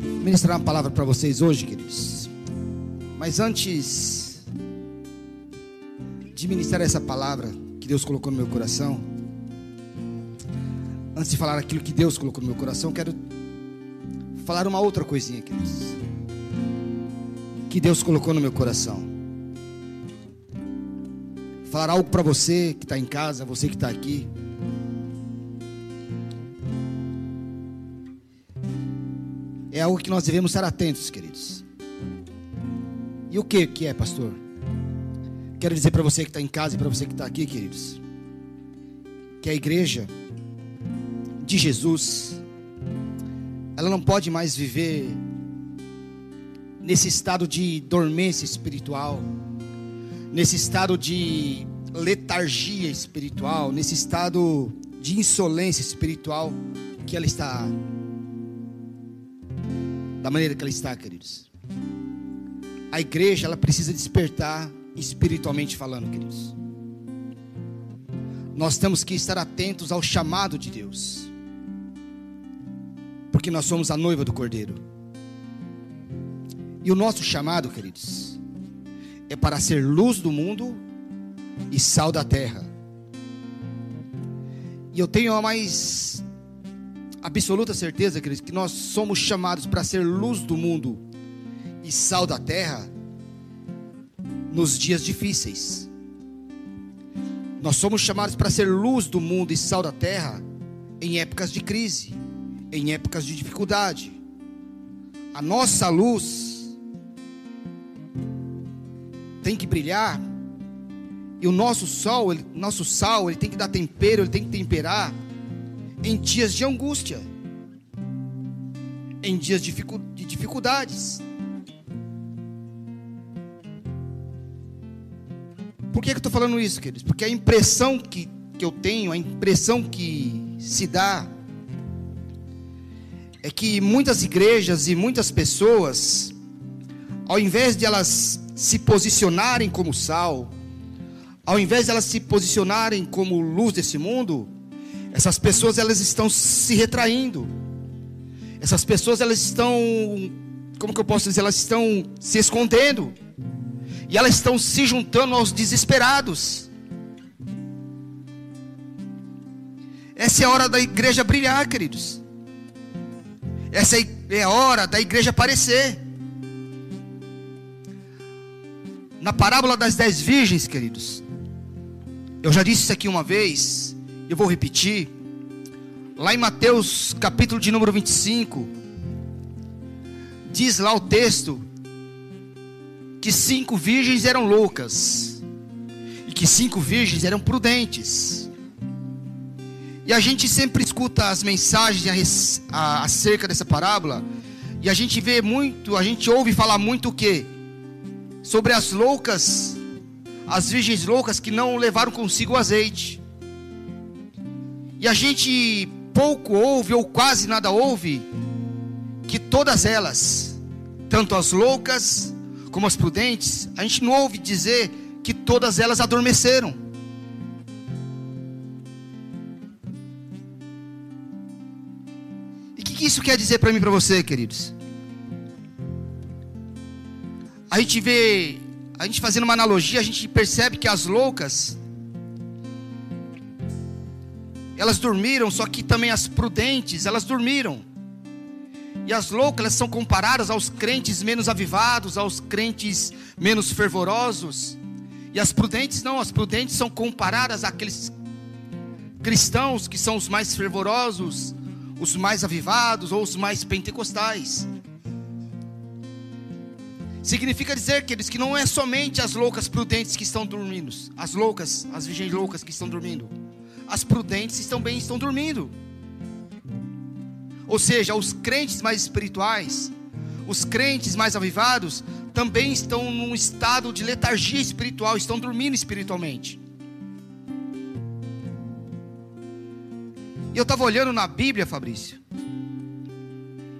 ministrar uma palavra para vocês hoje, queridos. Mas antes de ministrar essa palavra que Deus colocou no meu coração, antes de falar aquilo que Deus colocou no meu coração, quero falar uma outra coisinha, queridos. Que Deus colocou no meu coração. Falar algo para você que está em casa, você que está aqui. É algo que nós devemos estar atentos, queridos. E o que que é, pastor? Quero dizer para você que está em casa e para você que está aqui, queridos, que a igreja de Jesus, ela não pode mais viver nesse estado de dormência espiritual, nesse estado de letargia espiritual, nesse estado de insolência espiritual que ela está da maneira que ela está, queridos. A igreja, ela precisa despertar espiritualmente falando, queridos. Nós temos que estar atentos ao chamado de Deus. Porque nós somos a noiva do Cordeiro. E o nosso chamado, queridos, é para ser luz do mundo e sal da terra. E eu tenho a mais absoluta certeza, queridos, que nós somos chamados para ser luz do mundo e sal da terra nos dias difíceis. Nós somos chamados para ser luz do mundo e sal da terra em épocas de crise, em épocas de dificuldade. A nossa luz tem que brilhar e o nosso sol, ele, nosso sal, ele tem que dar tempero, ele tem que temperar em dias de angústia, em dias de dificuldades. Por que, eu estou falando isso, queridos? Porque a impressão que, que eu tenho, a impressão que se dá, é que muitas igrejas e muitas pessoas, ao invés de elas se posicionarem como sal, ao invés de elas se posicionarem como luz desse mundo, essas pessoas elas estão se retraindo. Essas pessoas elas estão, como que eu posso dizer, elas estão se escondendo. E elas estão se juntando aos desesperados. Essa é a hora da igreja brilhar, queridos. Essa é a hora da igreja aparecer. Na parábola das dez virgens, queridos. Eu já disse isso aqui uma vez. Eu vou repetir. Lá em Mateus, capítulo de número 25, diz lá o texto que cinco virgens eram loucas e que cinco virgens eram prudentes. E a gente sempre escuta as mensagens acerca dessa parábola e a gente vê muito, a gente ouve falar muito o que sobre as loucas, as virgens loucas que não levaram consigo o azeite. E a gente pouco ouve ou quase nada ouve que todas elas, tanto as loucas como as prudentes, a gente não ouve dizer que todas elas adormeceram. E o que, que isso quer dizer para mim e para você, queridos? A gente vê, a gente fazendo uma analogia, a gente percebe que as loucas elas dormiram, só que também as prudentes, elas dormiram. E as loucas, elas são comparadas aos crentes menos avivados, aos crentes menos fervorosos. E as prudentes não, as prudentes são comparadas àqueles cristãos que são os mais fervorosos, os mais avivados ou os mais pentecostais. Significa dizer, queridos, que não é somente as loucas prudentes que estão dormindo, as loucas, as virgens loucas que estão dormindo as prudentes também estão dormindo. Ou seja, os crentes mais espirituais, os crentes mais avivados, também estão num estado de letargia espiritual, estão dormindo espiritualmente. E eu estava olhando na Bíblia, Fabrício.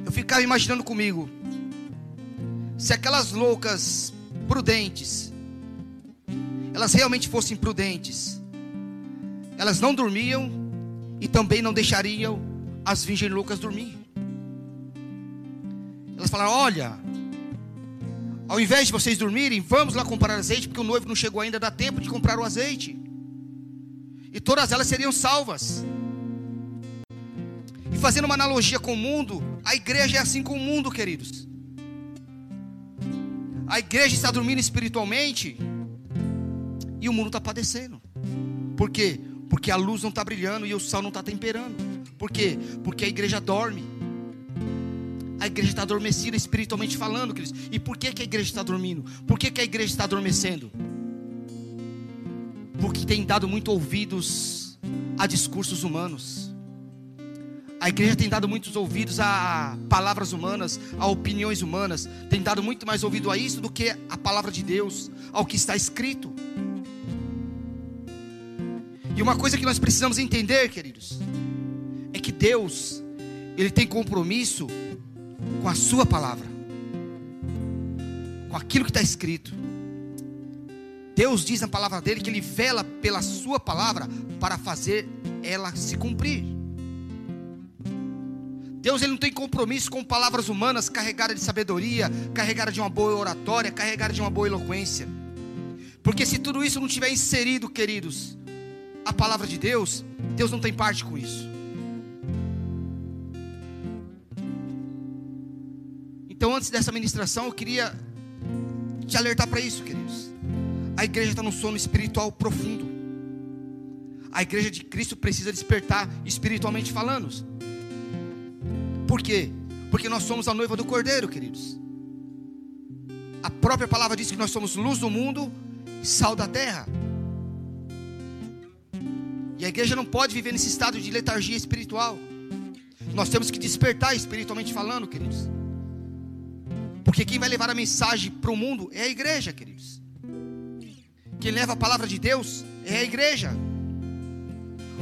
Eu ficava imaginando comigo. Se aquelas loucas prudentes, elas realmente fossem prudentes, elas não dormiam e também não deixariam as virgens loucas dormir. Elas falaram: Olha, ao invés de vocês dormirem, vamos lá comprar azeite, porque o noivo não chegou ainda, dá tempo de comprar o azeite. E todas elas seriam salvas. E fazendo uma analogia com o mundo, a igreja é assim com o mundo, queridos. A igreja está dormindo espiritualmente e o mundo está padecendo. Por quê? Porque a luz não está brilhando e o sol não está temperando. Por quê? Porque a igreja dorme. A igreja está adormecida espiritualmente falando, queridos. E por que, que a igreja está dormindo? Por que, que a igreja está adormecendo? Porque tem dado muito ouvidos a discursos humanos. A igreja tem dado muitos ouvidos a palavras humanas, a opiniões humanas. Tem dado muito mais ouvido a isso do que a palavra de Deus, ao que está escrito. E uma coisa que nós precisamos entender, queridos, é que Deus, Ele tem compromisso com a Sua palavra, com aquilo que está escrito. Deus diz na palavra dele que Ele vela pela Sua palavra para fazer ela se cumprir. Deus ele não tem compromisso com palavras humanas carregadas de sabedoria, carregadas de uma boa oratória, carregadas de uma boa eloquência. Porque se tudo isso não tiver inserido, queridos, a palavra de Deus, Deus não tem parte com isso. Então, antes dessa ministração, eu queria te alertar para isso, queridos. A igreja está num sono espiritual profundo. A igreja de Cristo precisa despertar espiritualmente falando. Por quê? Porque nós somos a noiva do Cordeiro, queridos. A própria palavra diz que nós somos luz do mundo, sal da terra. E a igreja não pode viver nesse estado de letargia espiritual. Nós temos que despertar espiritualmente falando, queridos. Porque quem vai levar a mensagem para o mundo é a igreja, queridos. Quem leva a palavra de Deus é a igreja.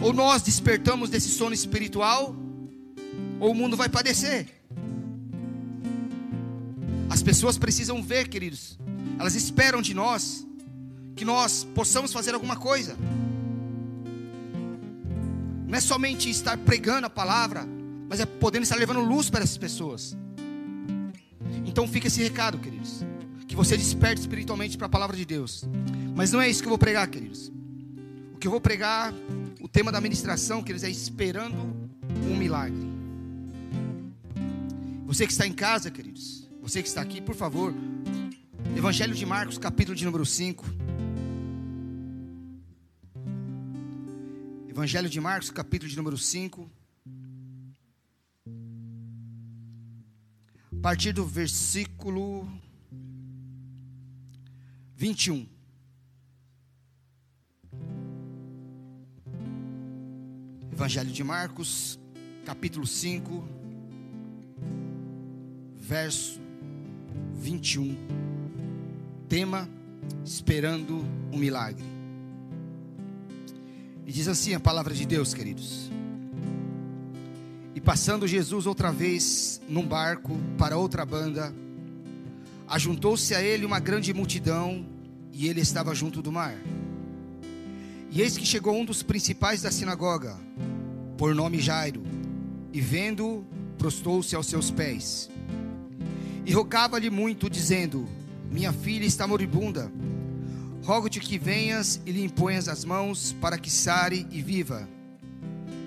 Ou nós despertamos desse sono espiritual, ou o mundo vai padecer. As pessoas precisam ver, queridos. Elas esperam de nós que nós possamos fazer alguma coisa. Não é somente estar pregando a palavra, mas é podendo estar levando luz para essas pessoas. Então fica esse recado, queridos. Que você desperte espiritualmente para a palavra de Deus. Mas não é isso que eu vou pregar, queridos. O que eu vou pregar, o tema da ministração, queridos, é esperando um milagre. Você que está em casa, queridos, você que está aqui, por favor, Evangelho de Marcos, capítulo de número 5. Evangelho de Marcos, capítulo de número 5. A partir do versículo 21. Evangelho de Marcos, capítulo 5, verso 21. Tema: Esperando um milagre. E diz assim a palavra de Deus, queridos. E passando Jesus outra vez num barco para outra banda, ajuntou-se a ele uma grande multidão, e ele estava junto do mar. E eis que chegou um dos principais da sinagoga, por nome Jairo, e vendo, prostou-se aos seus pés. E rogava-lhe muito, dizendo: Minha filha está moribunda Rogo-te que venhas e lhe imponhas as mãos para que sare e viva.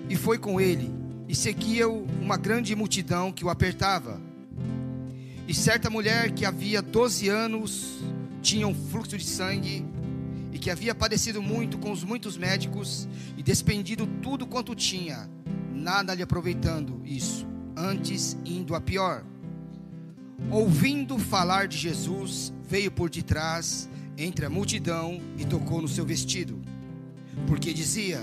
E foi com ele, e seguia-o uma grande multidão que o apertava. E certa mulher que havia doze anos tinha um fluxo de sangue e que havia padecido muito com os muitos médicos e despendido tudo quanto tinha, nada lhe aproveitando isso, antes indo a pior. Ouvindo falar de Jesus, veio por detrás entre a multidão e tocou no seu vestido, porque dizia: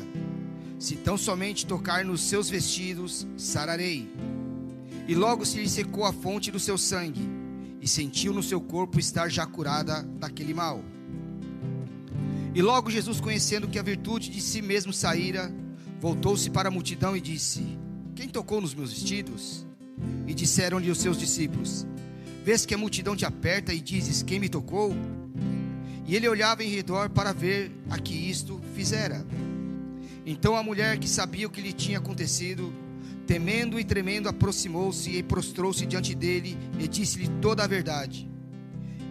Se tão somente tocar nos seus vestidos, sararei. E logo se lhe secou a fonte do seu sangue, e sentiu no seu corpo estar já curada daquele mal. E logo Jesus, conhecendo que a virtude de si mesmo saíra, voltou-se para a multidão e disse: Quem tocou nos meus vestidos? E disseram-lhe os seus discípulos: Vês que a multidão te aperta e dizes: Quem me tocou? E ele olhava em redor para ver a que isto fizera. Então a mulher que sabia o que lhe tinha acontecido, temendo e tremendo, aproximou-se e prostrou-se diante dele e disse-lhe toda a verdade.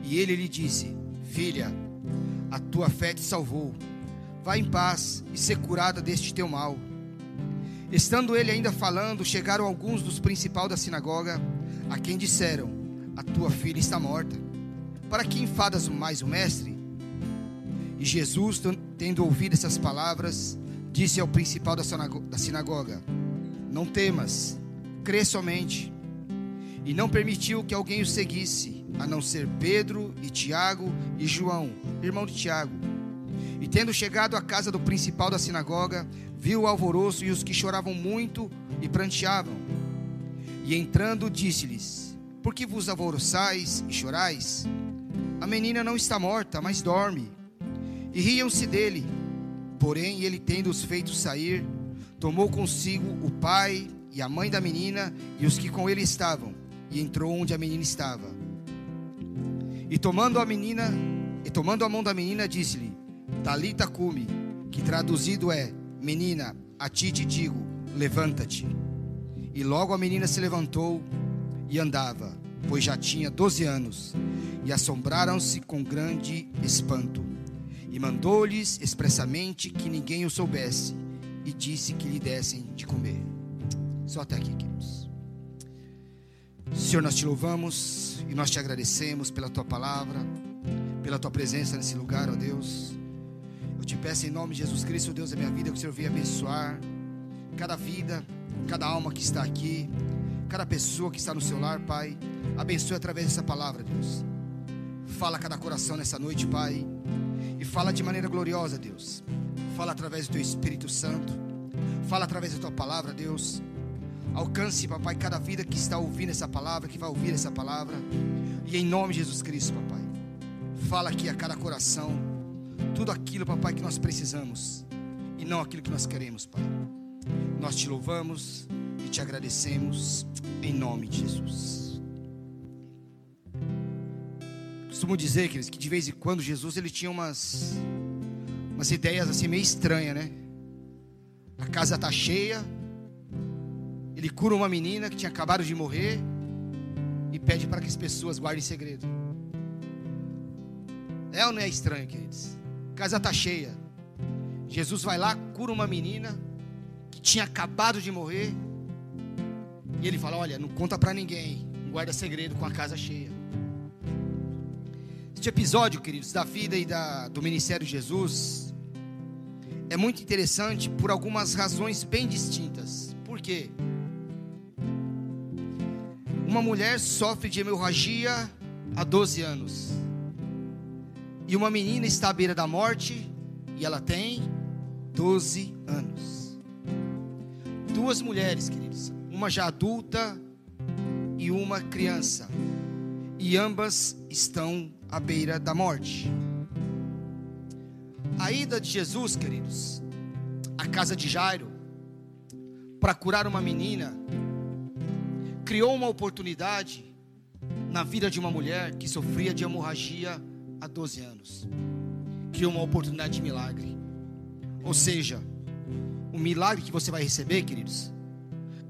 E ele lhe disse: Filha, a tua fé te salvou. Vá em paz e ser curada deste teu mal. Estando ele ainda falando, chegaram alguns dos principais da sinagoga, a quem disseram: A tua filha está morta. Para que enfadas mais o mestre? E Jesus, tendo ouvido essas palavras, disse ao principal da sinagoga: não temas, crê somente. E não permitiu que alguém o seguisse, a não ser Pedro e Tiago e João, irmão de Tiago. E tendo chegado à casa do principal da sinagoga, viu o alvoroço e os que choravam muito e pranteavam. E entrando, disse-lhes: Por que vos alvoroçais e chorais? A menina não está morta, mas dorme. E riam-se dele. Porém, ele tendo-os feito sair, tomou consigo o pai e a mãe da menina e os que com ele estavam, e entrou onde a menina estava. E tomando a menina, e tomando a mão da menina, disse-lhe: Talita cume, que traduzido é: Menina, a ti te digo, levanta-te. E logo a menina se levantou e andava, pois já tinha doze anos, e assombraram-se com grande espanto. E mandou-lhes expressamente que ninguém o soubesse e disse que lhe dessem de comer. Só até aqui, queridos. Senhor, nós te louvamos e nós te agradecemos pela tua palavra, pela tua presença nesse lugar, ó Deus. Eu te peço em nome de Jesus Cristo, Deus da minha vida, que o Senhor venha abençoar cada vida, cada alma que está aqui, cada pessoa que está no seu lar, Pai. Abençoe através dessa palavra, Deus. Fala cada coração nessa noite, Pai. Fala de maneira gloriosa, Deus. Fala através do teu Espírito Santo. Fala através da tua palavra, Deus. Alcance, papai, cada vida que está ouvindo essa palavra, que vai ouvir essa palavra. E em nome de Jesus Cristo, papai. Fala aqui a cada coração. Tudo aquilo, papai, que nós precisamos. E não aquilo que nós queremos, pai. Nós te louvamos e te agradecemos. Em nome de Jesus. Costumo dizer, queridos, que de vez em quando Jesus ele tinha umas umas ideias assim meio estranhas, né? A casa está cheia. Ele cura uma menina que tinha acabado de morrer e pede para que as pessoas guardem segredo. É ou não é estranho, queridos? A casa está cheia. Jesus vai lá, cura uma menina que tinha acabado de morrer. E ele fala: Olha, não conta para ninguém, guarda segredo com a casa cheia. Este episódio, queridos, da vida e da, do ministério de Jesus é muito interessante por algumas razões bem distintas. Por quê? Uma mulher sofre de hemorragia há 12 anos. E uma menina está à beira da morte e ela tem 12 anos. Duas mulheres, queridos, uma já adulta e uma criança. E ambas estão à beira da morte. A ida de Jesus, queridos, à casa de Jairo, para curar uma menina, criou uma oportunidade na vida de uma mulher que sofria de hemorragia há 12 anos. Criou uma oportunidade de milagre. Ou seja, o milagre que você vai receber, queridos,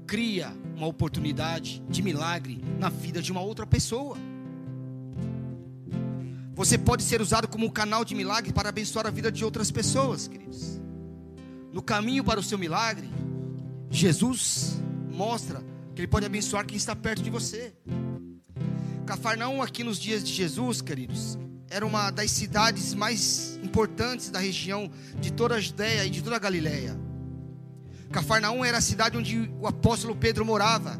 cria uma oportunidade de milagre na vida de uma outra pessoa. Você pode ser usado como um canal de milagre para abençoar a vida de outras pessoas, queridos. No caminho para o seu milagre, Jesus mostra que Ele pode abençoar quem está perto de você. Cafarnaum, aqui nos dias de Jesus, queridos, era uma das cidades mais importantes da região de toda a Judéia e de toda a Galiléia. Cafarnaum era a cidade onde o apóstolo Pedro morava.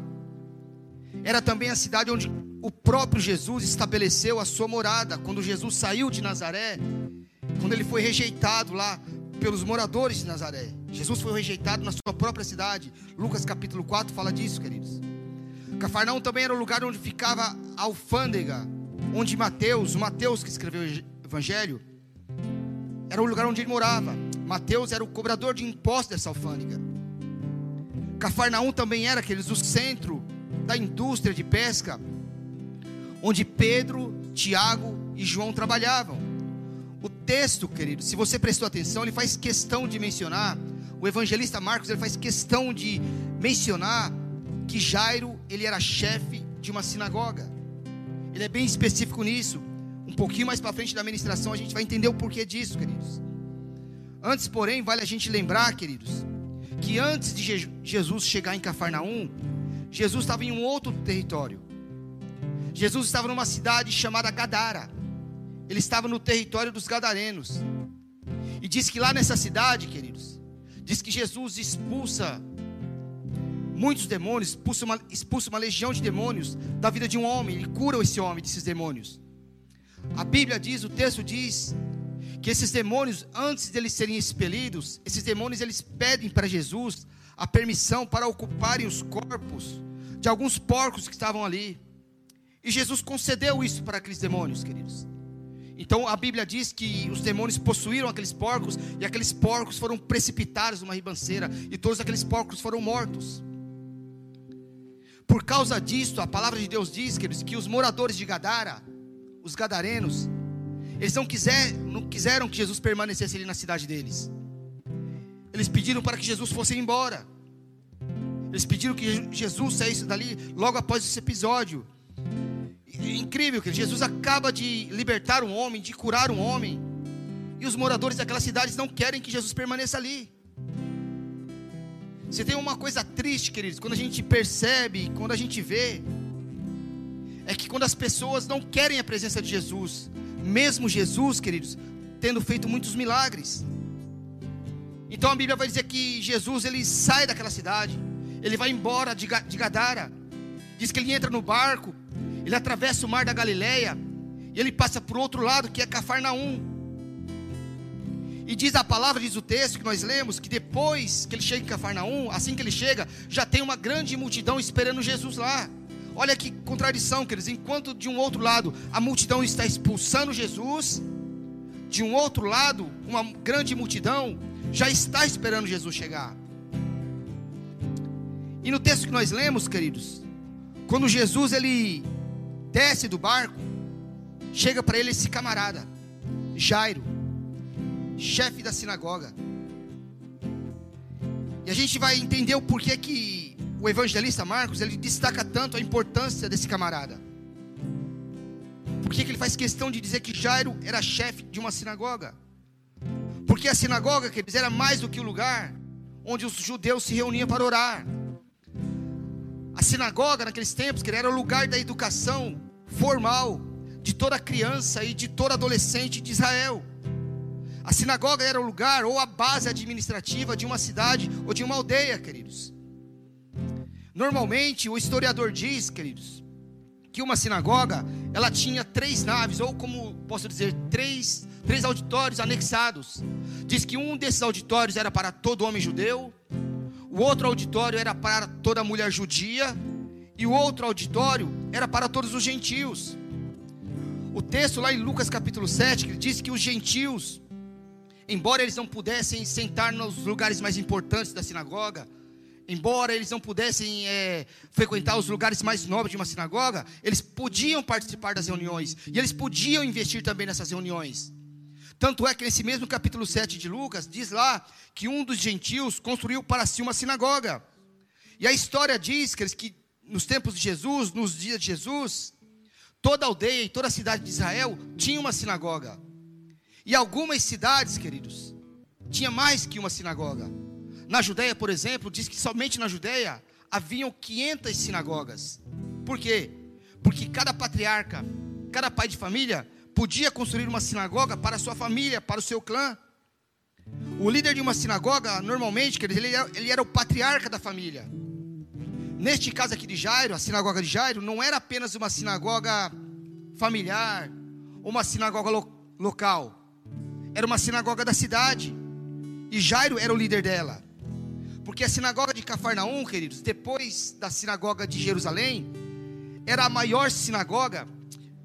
Era também a cidade onde o próprio Jesus estabeleceu a sua morada. Quando Jesus saiu de Nazaré, quando ele foi rejeitado lá pelos moradores de Nazaré. Jesus foi rejeitado na sua própria cidade. Lucas capítulo 4 fala disso, queridos. Cafarnaum também era o lugar onde ficava a alfândega, onde Mateus, o Mateus que escreveu o evangelho, era o lugar onde ele morava. Mateus era o cobrador de impostos dessa alfândega. Cafarnaum também era, aqueles o centro da indústria de pesca onde Pedro, Tiago e João trabalhavam. O texto, querido, se você prestou atenção, ele faz questão de mencionar, o evangelista Marcos ele faz questão de mencionar que Jairo, ele era chefe de uma sinagoga. Ele é bem específico nisso. Um pouquinho mais para frente da ministração a gente vai entender o porquê disso, queridos. Antes, porém, vale a gente lembrar, queridos, que antes de Jesus chegar em Cafarnaum, Jesus estava em um outro território. Jesus estava numa cidade chamada Gadara. Ele estava no território dos gadarenos. E diz que lá nessa cidade, queridos, diz que Jesus expulsa muitos demônios, expulsa uma, expulsa uma legião de demônios da vida de um homem, ele cura esse homem desses demônios. A Bíblia diz, o texto diz, que esses demônios, antes deles serem expelidos, esses demônios eles pedem para Jesus a permissão para ocuparem os corpos de alguns porcos que estavam ali. E Jesus concedeu isso para aqueles demônios, queridos. Então a Bíblia diz que os demônios possuíram aqueles porcos e aqueles porcos foram precipitados numa ribanceira e todos aqueles porcos foram mortos. Por causa disso, a palavra de Deus diz, queridos, que os moradores de Gadara, os gadarenos, eles não, quiser, não quiseram que Jesus permanecesse ali na cidade deles. Eles pediram para que Jesus fosse embora. Eles pediram que Jesus saísse dali logo após esse episódio. Incrível que Jesus acaba de libertar um homem, de curar um homem. E os moradores daquelas cidades não querem que Jesus permaneça ali. Se tem uma coisa triste, queridos, quando a gente percebe, quando a gente vê, é que quando as pessoas não querem a presença de Jesus, mesmo Jesus, queridos, tendo feito muitos milagres. Então a Bíblia vai dizer que Jesus ele sai daquela cidade, ele vai embora de Gadara. Diz que ele entra no barco, ele atravessa o mar da Galileia e ele passa para o outro lado, que é Cafarnaum. E diz a palavra, diz o texto que nós lemos, que depois que ele chega em Cafarnaum, assim que ele chega, já tem uma grande multidão esperando Jesus lá. Olha que contradição, queridos. Enquanto de um outro lado a multidão está expulsando Jesus, de um outro lado, uma grande multidão já está esperando Jesus chegar. E no texto que nós lemos, queridos, quando Jesus ele desce do barco, chega para ele esse camarada, Jairo chefe da sinagoga. E a gente vai entender o porquê que o evangelista Marcos ele destaca tanto a importância desse camarada. Por que ele faz questão de dizer que Jairo era chefe de uma sinagoga? Porque a sinagoga, queridos, era mais do que o lugar onde os judeus se reuniam para orar. A sinagoga, naqueles tempos, que era o lugar da educação formal de toda criança e de todo adolescente de Israel. A sinagoga era o lugar ou a base administrativa de uma cidade ou de uma aldeia, queridos. Normalmente, o historiador diz, queridos, que uma sinagoga, ela tinha três naves, ou como posso dizer, três, três auditórios anexados. Diz que um desses auditórios era para todo homem judeu, o outro auditório era para toda mulher judia, e o outro auditório era para todos os gentios. O texto lá em Lucas capítulo 7, que diz que os gentios embora eles não pudessem sentar nos lugares mais importantes da sinagoga, embora eles não pudessem é, frequentar os lugares mais nobres de uma sinagoga, eles podiam participar das reuniões e eles podiam investir também nessas reuniões. Tanto é que nesse mesmo capítulo 7 de Lucas, diz lá que um dos gentios construiu para si uma sinagoga. E a história diz que, que nos tempos de Jesus, nos dias de Jesus, toda aldeia e toda cidade de Israel tinha uma sinagoga. E algumas cidades, queridos, tinha mais que uma sinagoga. Na Judéia, por exemplo, diz que somente na Judéia haviam 500 sinagogas. Por quê? Porque cada patriarca, cada pai de família podia construir uma sinagoga para sua família, para o seu clã. O líder de uma sinagoga, normalmente, ele era, ele era o patriarca da família. Neste caso aqui de Jairo, a sinagoga de Jairo não era apenas uma sinagoga familiar, uma sinagoga lo local era uma sinagoga da cidade. E Jairo era o líder dela. Porque a sinagoga de Cafarnaum, queridos, depois da sinagoga de Jerusalém, era a maior sinagoga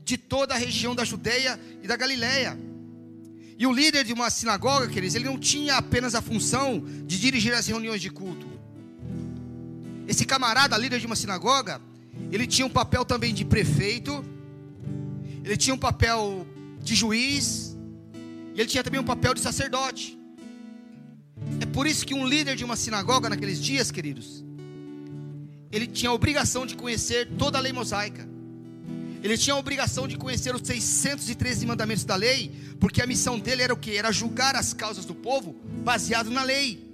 de toda a região da Judeia e da Galiléia. E o líder de uma sinagoga, queridos, ele não tinha apenas a função de dirigir as reuniões de culto. Esse camarada, líder de uma sinagoga, ele tinha um papel também de prefeito, ele tinha um papel de juiz, e ele tinha também um papel de sacerdote. É por isso que um líder de uma sinagoga naqueles dias, queridos, ele tinha a obrigação de conhecer toda a lei mosaica. Ele tinha a obrigação de conhecer os 613 mandamentos da lei, porque a missão dele era o que? Era julgar as causas do povo baseado na lei.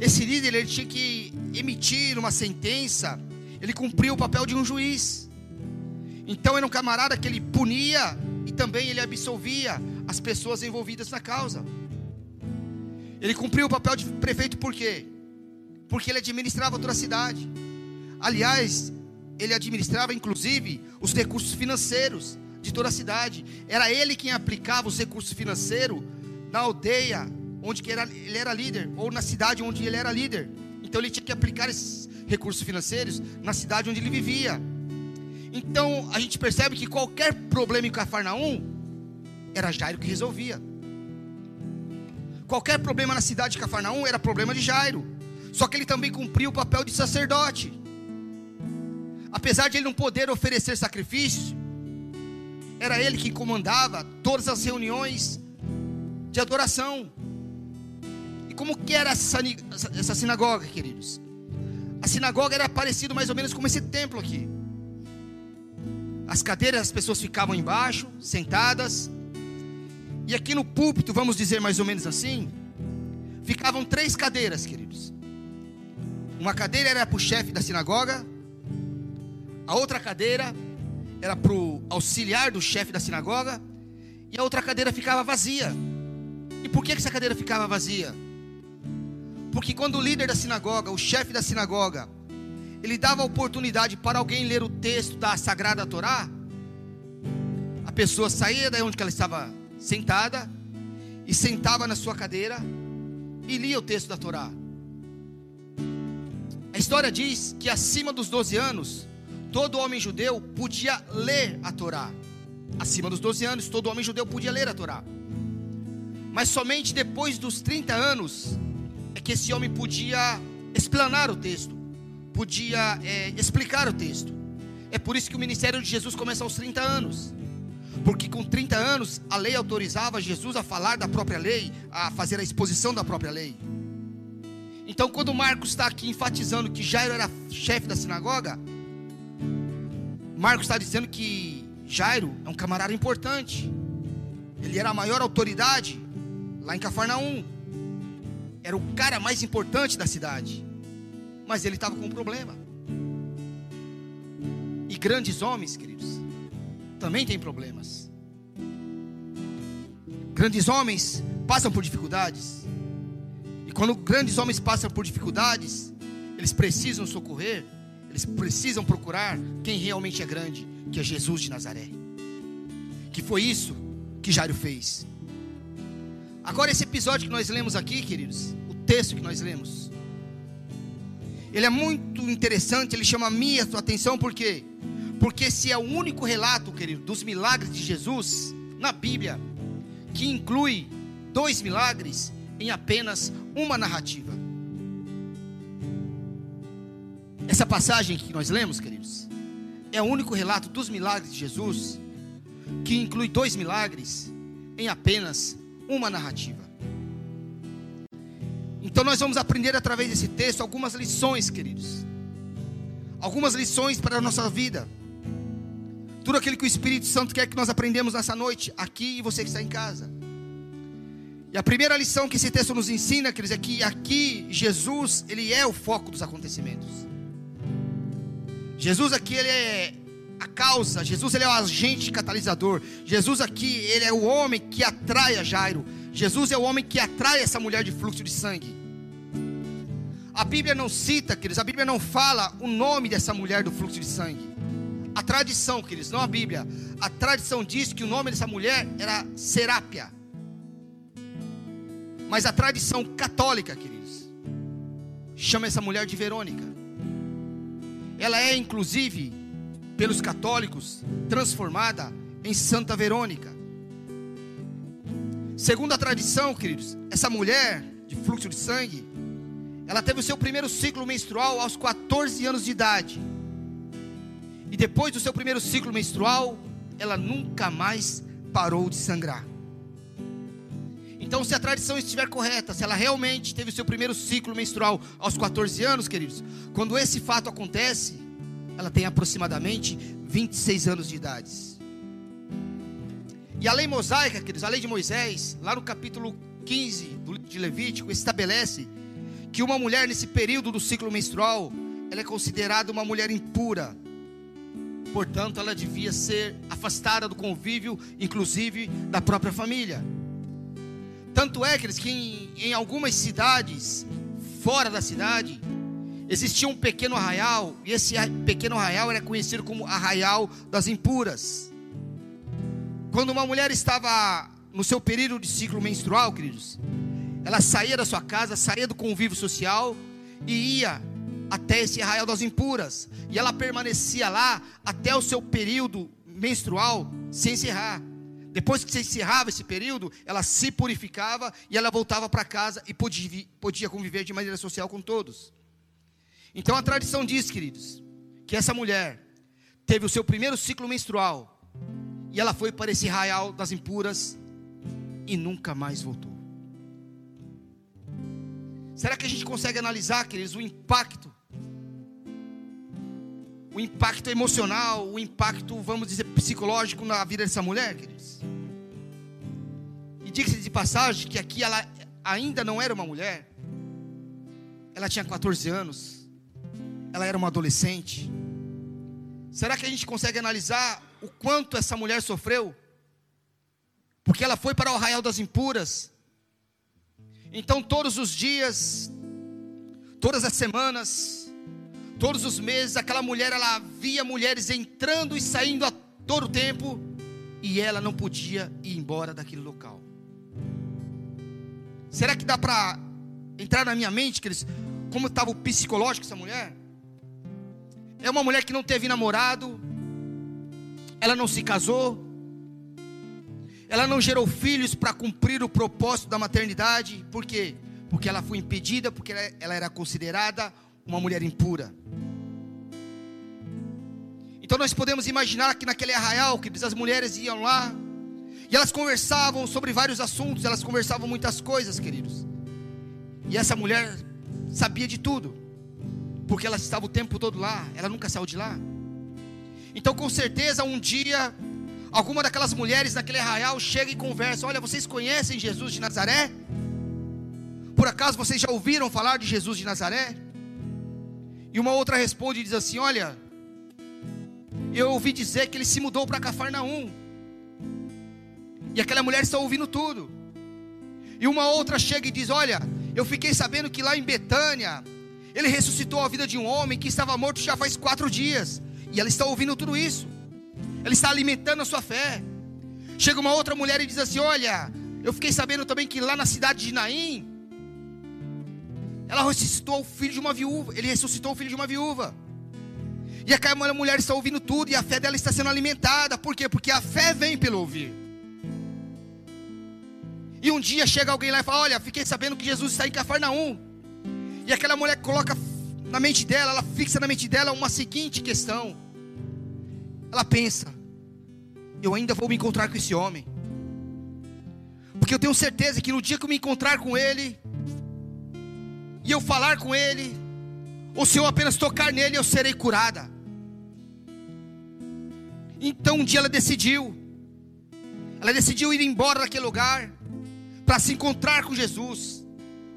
Esse líder ele tinha que emitir uma sentença, ele cumpria o papel de um juiz. Então era um camarada que ele punia e também ele absolvia as pessoas envolvidas na causa. Ele cumpriu o papel de prefeito por quê? Porque ele administrava toda a cidade. Aliás, ele administrava inclusive os recursos financeiros de toda a cidade. Era ele quem aplicava os recursos financeiros na aldeia onde ele era líder, ou na cidade onde ele era líder. Então ele tinha que aplicar esses recursos financeiros na cidade onde ele vivia. Então a gente percebe que qualquer problema em Cafarnaum era Jairo que resolvia. Qualquer problema na cidade de Cafarnaum era problema de Jairo. Só que ele também cumpria o papel de sacerdote. Apesar de ele não poder oferecer sacrifício, era ele que comandava todas as reuniões de adoração. E como que era essa, essa sinagoga, queridos? A sinagoga era parecida mais ou menos como esse templo aqui. As cadeiras, as pessoas ficavam embaixo, sentadas. E aqui no púlpito, vamos dizer mais ou menos assim, ficavam três cadeiras, queridos. Uma cadeira era para o chefe da sinagoga, a outra cadeira era para o auxiliar do chefe da sinagoga, e a outra cadeira ficava vazia. E por que essa cadeira ficava vazia? Porque quando o líder da sinagoga, o chefe da sinagoga, ele dava oportunidade para alguém ler o texto da Sagrada Torá, a pessoa saía da onde ela estava sentada e sentava na sua cadeira e lia o texto da Torá. A história diz que acima dos 12 anos, todo homem judeu podia ler a Torá. Acima dos 12 anos, todo homem judeu podia ler a Torá. Mas somente depois dos 30 anos é que esse homem podia explanar o texto podia é, explicar o texto. É por isso que o ministério de Jesus começa aos 30 anos. Porque com 30 anos a lei autorizava Jesus a falar da própria lei, a fazer a exposição da própria lei. Então, quando Marcos está aqui enfatizando que Jairo era chefe da sinagoga, Marcos está dizendo que Jairo é um camarada importante. Ele era a maior autoridade lá em Cafarnaum. Era o cara mais importante da cidade. Mas ele estava com um problema. E grandes homens, queridos, também têm problemas. Grandes homens passam por dificuldades. E quando grandes homens passam por dificuldades, eles precisam socorrer, eles precisam procurar quem realmente é grande, que é Jesus de Nazaré. Que foi isso que Jairo fez. Agora, esse episódio que nós lemos aqui, queridos, o texto que nós lemos, ele é muito interessante, ele chama a minha atenção, por quê? Porque esse é o único relato, querido, dos milagres de Jesus na Bíblia, que inclui dois milagres em apenas uma narrativa. Essa passagem que nós lemos, queridos, é o único relato dos milagres de Jesus que inclui dois milagres em apenas uma narrativa. Então nós vamos aprender através desse texto algumas lições, queridos. Algumas lições para a nossa vida. Tudo aquilo que o Espírito Santo quer que nós aprendemos nessa noite, aqui e você que está em casa. E a primeira lição que esse texto nos ensina, queridos, é que aqui Jesus, ele é o foco dos acontecimentos. Jesus aqui, ele é a causa, Jesus ele é o agente catalisador. Jesus aqui, ele é o homem que atrai a Jairo. Jesus é o homem que atrai essa mulher de fluxo de sangue. A Bíblia não cita, queridos, a Bíblia não fala o nome dessa mulher do fluxo de sangue. A tradição, queridos, não a Bíblia. A tradição diz que o nome dessa mulher era Serápia. Mas a tradição católica, queridos, chama essa mulher de Verônica. Ela é, inclusive, pelos católicos, transformada em Santa Verônica. Segundo a tradição, queridos, essa mulher de fluxo de sangue, ela teve o seu primeiro ciclo menstrual aos 14 anos de idade. E depois do seu primeiro ciclo menstrual, ela nunca mais parou de sangrar. Então, se a tradição estiver correta, se ela realmente teve o seu primeiro ciclo menstrual aos 14 anos, queridos, quando esse fato acontece, ela tem aproximadamente 26 anos de idade. E a lei mosaica, queridos, a lei de Moisés, lá no capítulo 15 do livro de Levítico, estabelece que uma mulher nesse período do ciclo menstrual, ela é considerada uma mulher impura. Portanto, ela devia ser afastada do convívio, inclusive da própria família. Tanto é, que em, em algumas cidades, fora da cidade, existia um pequeno arraial, e esse pequeno arraial era conhecido como arraial das impuras. Quando uma mulher estava no seu período de ciclo menstrual, queridos, ela saía da sua casa, saía do convívio social e ia até esse arraial das impuras. E ela permanecia lá até o seu período menstrual se encerrar. Depois que se encerrava esse período, ela se purificava e ela voltava para casa e podia, podia conviver de maneira social com todos. Então a tradição diz, queridos, que essa mulher teve o seu primeiro ciclo menstrual e ela foi para esse arraial das impuras e nunca mais voltou. Será que a gente consegue analisar, queridos, o impacto? O impacto emocional, o impacto, vamos dizer, psicológico na vida dessa mulher, queridos? E diga-se de passagem que aqui ela ainda não era uma mulher, ela tinha 14 anos ela era uma adolescente. Será que a gente consegue analisar o quanto essa mulher sofreu? Porque ela foi para o arraial das impuras. Então, todos os dias, todas as semanas, todos os meses, aquela mulher, ela via mulheres entrando e saindo a todo tempo, e ela não podia ir embora daquele local. Será que dá para entrar na minha mente, queridos, como estava o psicológico dessa mulher? É uma mulher que não teve namorado, ela não se casou, ela não gerou filhos para cumprir o propósito da maternidade, por quê? Porque ela foi impedida, porque ela era considerada uma mulher impura. Então nós podemos imaginar que naquele arraial, que as mulheres iam lá, e elas conversavam sobre vários assuntos, elas conversavam muitas coisas, queridos. E essa mulher sabia de tudo porque ela estava o tempo todo lá, ela nunca saiu de lá. Então, com certeza, um dia, alguma daquelas mulheres naquele arraial chega e conversa: Olha, vocês conhecem Jesus de Nazaré? Por acaso vocês já ouviram falar de Jesus de Nazaré? E uma outra responde e diz assim: Olha, eu ouvi dizer que ele se mudou para Cafarnaum. E aquela mulher está ouvindo tudo. E uma outra chega e diz: Olha, eu fiquei sabendo que lá em Betânia ele ressuscitou a vida de um homem que estava morto já faz quatro dias. E ela está ouvindo tudo isso. Ela está alimentando a sua fé. Chega uma outra mulher e diz assim: Olha, eu fiquei sabendo também que lá na cidade de Naim, ela ressuscitou o filho de uma viúva. Ele ressuscitou o filho de uma viúva. E aquela mulher está ouvindo tudo e a fé dela está sendo alimentada. Por quê? Porque a fé vem pelo ouvir. E um dia chega alguém lá e fala: Olha, fiquei sabendo que Jesus está em Cafarnaum. E aquela mulher coloca na mente dela, ela fixa na mente dela uma seguinte questão. Ela pensa: eu ainda vou me encontrar com esse homem. Porque eu tenho certeza que no dia que eu me encontrar com ele, e eu falar com ele, ou se eu apenas tocar nele, eu serei curada. Então um dia ela decidiu, ela decidiu ir embora daquele lugar, para se encontrar com Jesus.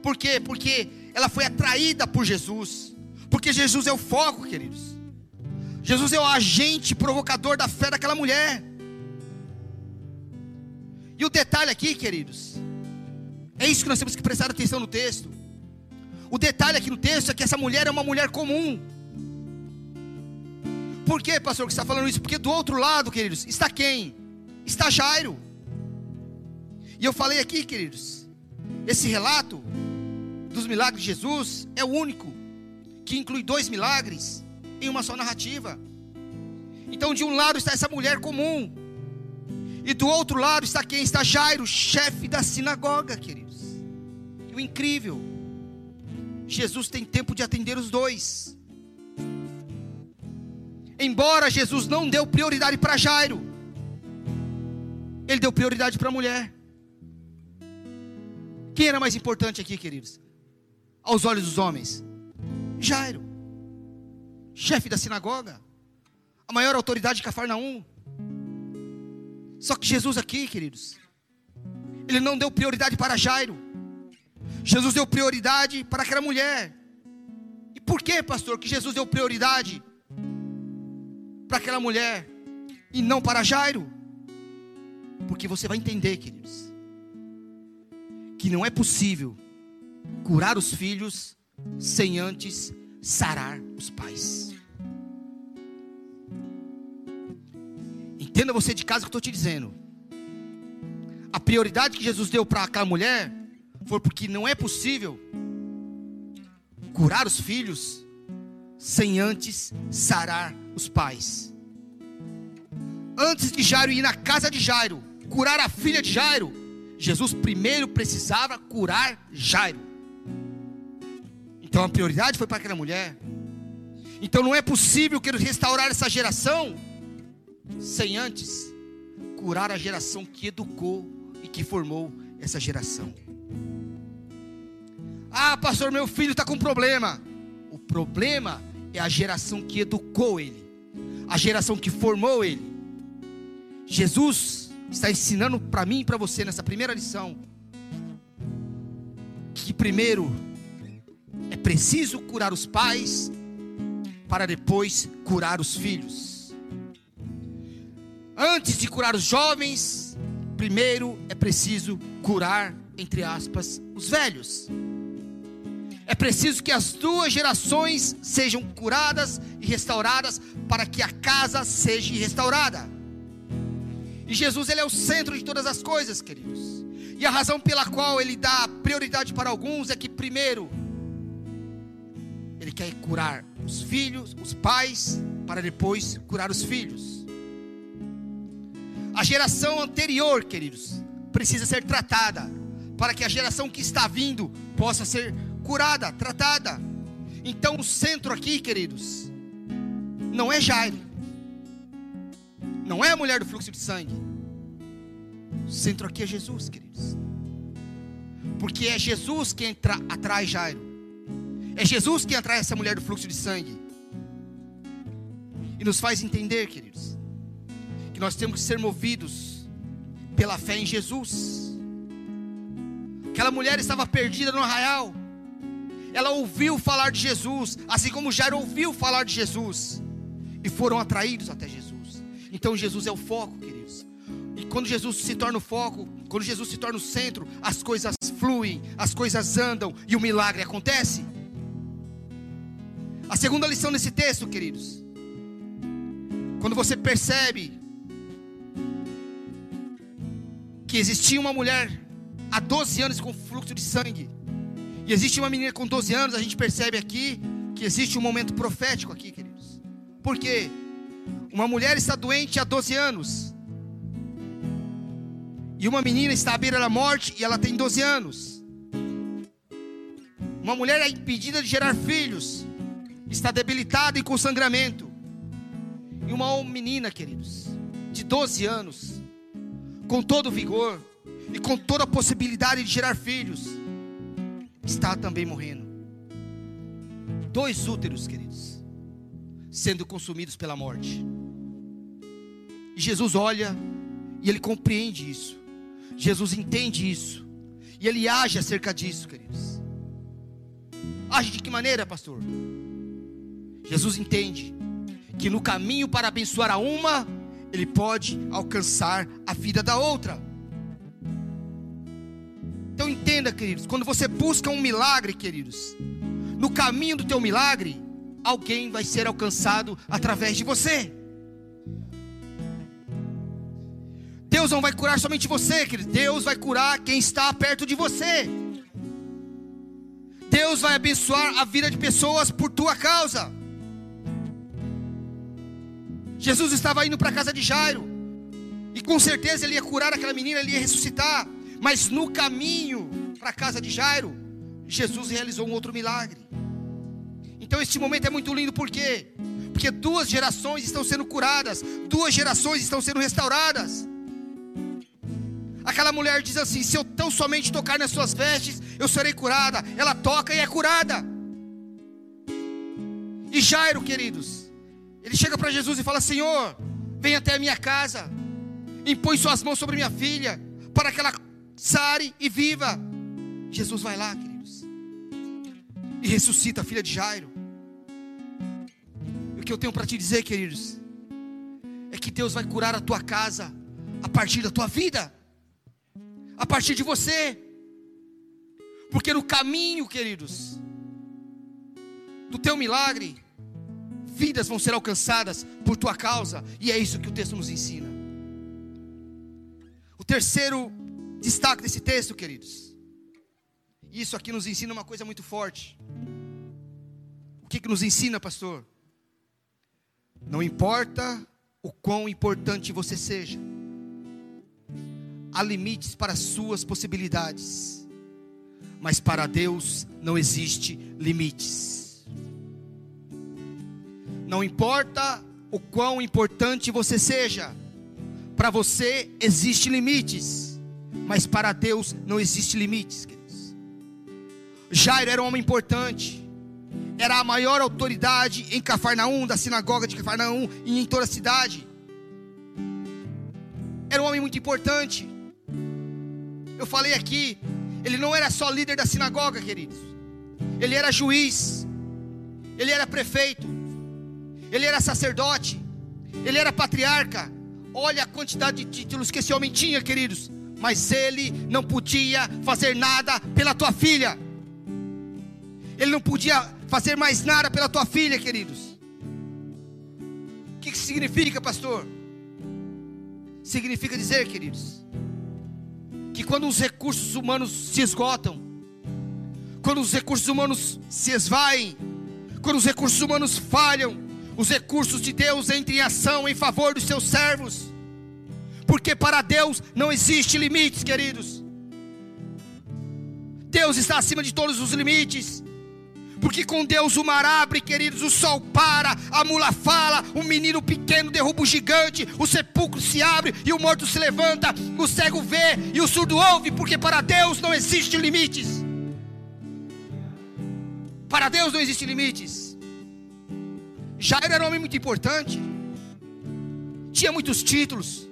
Por quê? Porque ela foi atraída por Jesus, porque Jesus é o foco, queridos. Jesus é o agente provocador da fé daquela mulher. E o detalhe aqui, queridos, é isso que nós temos que prestar atenção no texto. O detalhe aqui no texto é que essa mulher é uma mulher comum. Por que, pastor, que está falando isso? Porque do outro lado, queridos, está quem? Está Jairo. E eu falei aqui, queridos, esse relato dos milagres de Jesus é o único que inclui dois milagres em uma só narrativa. Então, de um lado está essa mulher comum, e do outro lado está quem? Está Jairo, chefe da sinagoga, queridos. E o incrível, Jesus tem tempo de atender os dois. Embora Jesus não deu prioridade para Jairo, ele deu prioridade para a mulher. Quem era mais importante aqui, queridos? Aos olhos dos homens? Jairo, chefe da sinagoga, a maior autoridade de Cafarnaum. Só que Jesus aqui, queridos, ele não deu prioridade para Jairo. Jesus deu prioridade para aquela mulher. E por que, pastor, que Jesus deu prioridade para aquela mulher e não para Jairo? Porque você vai entender, queridos, que não é possível curar os filhos sem antes sarar os pais. Entenda você de casa o que eu estou te dizendo. A prioridade que Jesus deu para aquela mulher foi porque não é possível curar os filhos sem antes sarar os pais. Antes de Jairo ir na casa de Jairo, curar a filha de Jairo, Jesus primeiro precisava curar Jairo. Então a prioridade foi para aquela mulher. Então não é possível que restaurar essa geração sem antes curar a geração que educou e que formou essa geração. Ah, pastor, meu filho está com problema. O problema é a geração que educou ele, a geração que formou ele. Jesus está ensinando para mim e para você nessa primeira lição que primeiro é preciso curar os pais para depois curar os filhos. Antes de curar os jovens, primeiro é preciso curar, entre aspas, os velhos. É preciso que as duas gerações sejam curadas e restauradas para que a casa seja restaurada. E Jesus ele é o centro de todas as coisas, queridos. E a razão pela qual ele dá prioridade para alguns é que primeiro ele quer curar os filhos, os pais, para depois curar os filhos. A geração anterior, queridos, precisa ser tratada para que a geração que está vindo possa ser curada, tratada. Então o centro aqui, queridos, não é Jairo, não é a mulher do fluxo de sangue. O centro aqui é Jesus, queridos. Porque é Jesus que entra, atrai Jairo. É Jesus que atrai essa mulher do fluxo de sangue. E nos faz entender, queridos, que nós temos que ser movidos pela fé em Jesus. Aquela mulher estava perdida no arraial ela ouviu falar de Jesus, assim como Jairo ouviu falar de Jesus, e foram atraídos até Jesus. Então Jesus é o foco, queridos. E quando Jesus se torna o foco, quando Jesus se torna o centro, as coisas fluem, as coisas andam e o milagre acontece. A segunda lição nesse texto, queridos, quando você percebe que existia uma mulher há 12 anos com fluxo de sangue, e existe uma menina com 12 anos, a gente percebe aqui que existe um momento profético aqui, queridos. Por quê? Uma mulher está doente há 12 anos. E uma menina está à beira da morte e ela tem 12 anos. Uma mulher é impedida de gerar filhos, está debilitada e com sangramento. E uma menina, queridos, de 12 anos, com todo vigor e com toda a possibilidade de gerar filhos, está também morrendo. Dois úteros, queridos, sendo consumidos pela morte. E Jesus olha e ele compreende isso. Jesus entende isso. E ele age acerca disso, queridos. Age de que maneira, pastor? Jesus entende que no caminho para abençoar a uma, ele pode alcançar a vida da outra. Então entenda, queridos, quando você busca um milagre, queridos, no caminho do teu milagre, alguém vai ser alcançado através de você. Deus não vai curar somente você, querido. Deus vai curar quem está perto de você. Deus vai abençoar a vida de pessoas por tua causa. Jesus estava indo para a casa de Jairo. E com certeza ele ia curar aquela menina, ele ia ressuscitar. Mas no caminho para a casa de Jairo, Jesus realizou um outro milagre. Então este momento é muito lindo, por quê? Porque duas gerações estão sendo curadas, duas gerações estão sendo restauradas. Aquela mulher diz assim: Se eu tão somente tocar nas suas vestes, eu serei curada. Ela toca e é curada. E Jairo, queridos, ele chega para Jesus e fala: Senhor, vem até a minha casa, impõe suas mãos sobre minha filha, para que ela sare e viva. Jesus vai lá, queridos, e ressuscita a filha de Jairo. E o que eu tenho para te dizer, queridos, é que Deus vai curar a tua casa a partir da tua vida a partir de você. Porque no caminho, queridos, do teu milagre, vidas vão ser alcançadas por tua causa, e é isso que o texto nos ensina. O terceiro destaque desse texto, queridos, isso aqui nos ensina uma coisa muito forte. O que, que nos ensina, pastor? Não importa o quão importante você seja, há limites para as suas possibilidades, mas para Deus não existe limites. Não importa o quão importante você seja, para você existe limites, mas para Deus não existe limites. Queridos. Jairo era um homem importante, era a maior autoridade em Cafarnaum, da sinagoga de Cafarnaum e em toda a cidade. Era um homem muito importante. Eu falei aqui, ele não era só líder da sinagoga, queridos. Ele era juiz, ele era prefeito, ele era sacerdote, ele era patriarca. Olha a quantidade de títulos que esse homem tinha, queridos. Mas ele não podia fazer nada pela tua filha. Ele não podia fazer mais nada pela tua filha, queridos. O que, significa, pastor? Significa dizer, queridos, que quando os recursos humanos se esgotam, quando os recursos humanos se esvaem, quando os recursos humanos falham, os recursos de Deus entram em ação em favor dos seus servos, porque para Deus não existe limites, queridos. Deus está acima de todos os limites. Porque com Deus o mar abre, queridos, o sol para, a mula fala, o menino pequeno derruba o gigante, o sepulcro se abre e o morto se levanta, o cego vê e o surdo ouve, porque para Deus não existe limites. Para Deus não existe limites. Jairo era um homem muito importante, tinha muitos títulos,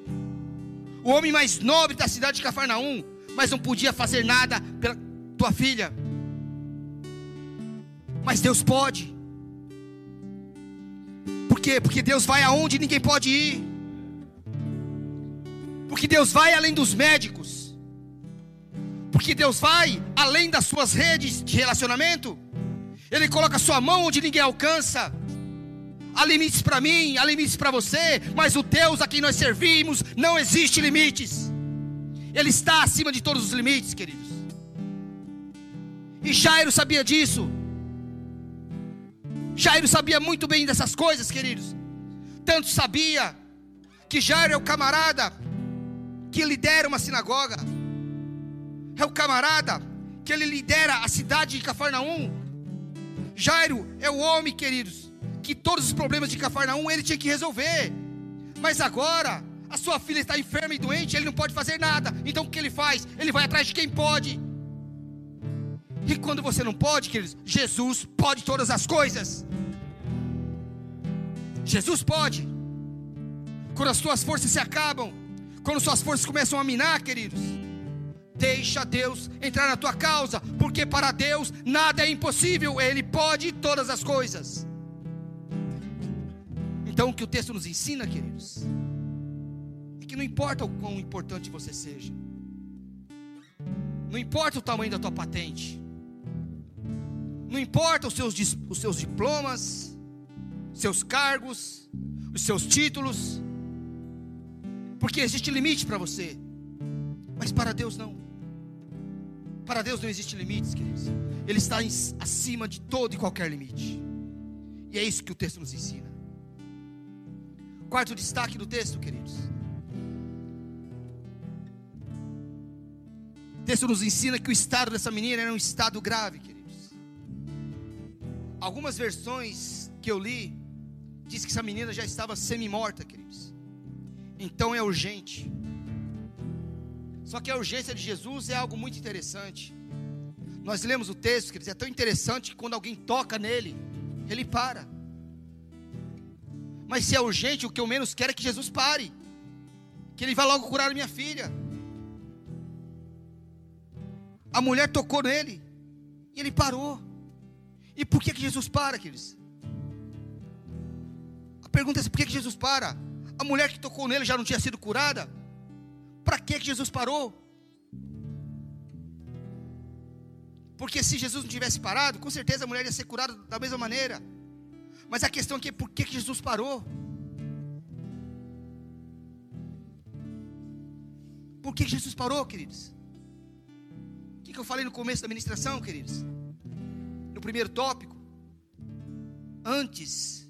o homem mais nobre da cidade de Cafarnaum, mas não podia fazer nada pela tua filha. Mas Deus pode. Por quê? Porque Deus vai aonde ninguém pode ir. Porque Deus vai além dos médicos. Porque Deus vai além das suas redes de relacionamento. Ele coloca sua mão onde ninguém alcança. Há limites para mim, há limites para você, mas o Deus a quem nós servimos não existe limites. Ele está acima de todos os limites, queridos. E Jairo sabia disso. Jairo sabia muito bem dessas coisas, queridos. Tanto sabia que Jairo é o camarada que lidera uma sinagoga. É o camarada que ele lidera a cidade de Cafarnaum. Jairo é o homem, queridos, que todos os problemas de Cafarnaum ele tinha que resolver. Mas agora a sua filha está enferma e doente, ele não pode fazer nada. Então o que ele faz? Ele vai atrás de quem pode. E quando você não pode, queridos, Jesus pode todas as coisas. Jesus pode. Quando as tuas forças se acabam, quando suas forças começam a minar, queridos, deixa Deus entrar na tua causa, porque para Deus nada é impossível, Ele pode todas as coisas. Então o que o texto nos ensina, queridos, é que não importa o quão importante você seja, não importa o tamanho da tua patente, não importa os seus, os seus diplomas, seus cargos, os seus títulos, porque existe limite para você, mas para Deus não. Para Deus não existe limites, queridos. Ele está acima de todo e qualquer limite. E é isso que o texto nos ensina. Quarto destaque do texto, queridos. O texto nos ensina que o estado dessa menina era um estado grave, queridos. Algumas versões que eu li diz que essa menina já estava semi-morta, queridos. Então é urgente. Só que a urgência de Jesus é algo muito interessante. Nós lemos o texto, quer dizer, é tão interessante que quando alguém toca nele, ele para. Mas se é urgente, o que eu menos quero é que Jesus pare. Que ele vá logo curar minha filha. A mulher tocou nele. E ele parou. E por que, que Jesus para, queridos? A pergunta é: por que, que Jesus para? A mulher que tocou nele já não tinha sido curada? Para que, que Jesus parou? Porque se Jesus não tivesse parado, com certeza a mulher ia ser curada da mesma maneira. Mas a questão aqui é por que, Jesus parou? Por que Jesus parou, queridos? O que eu falei no começo da ministração, queridos? No primeiro tópico, antes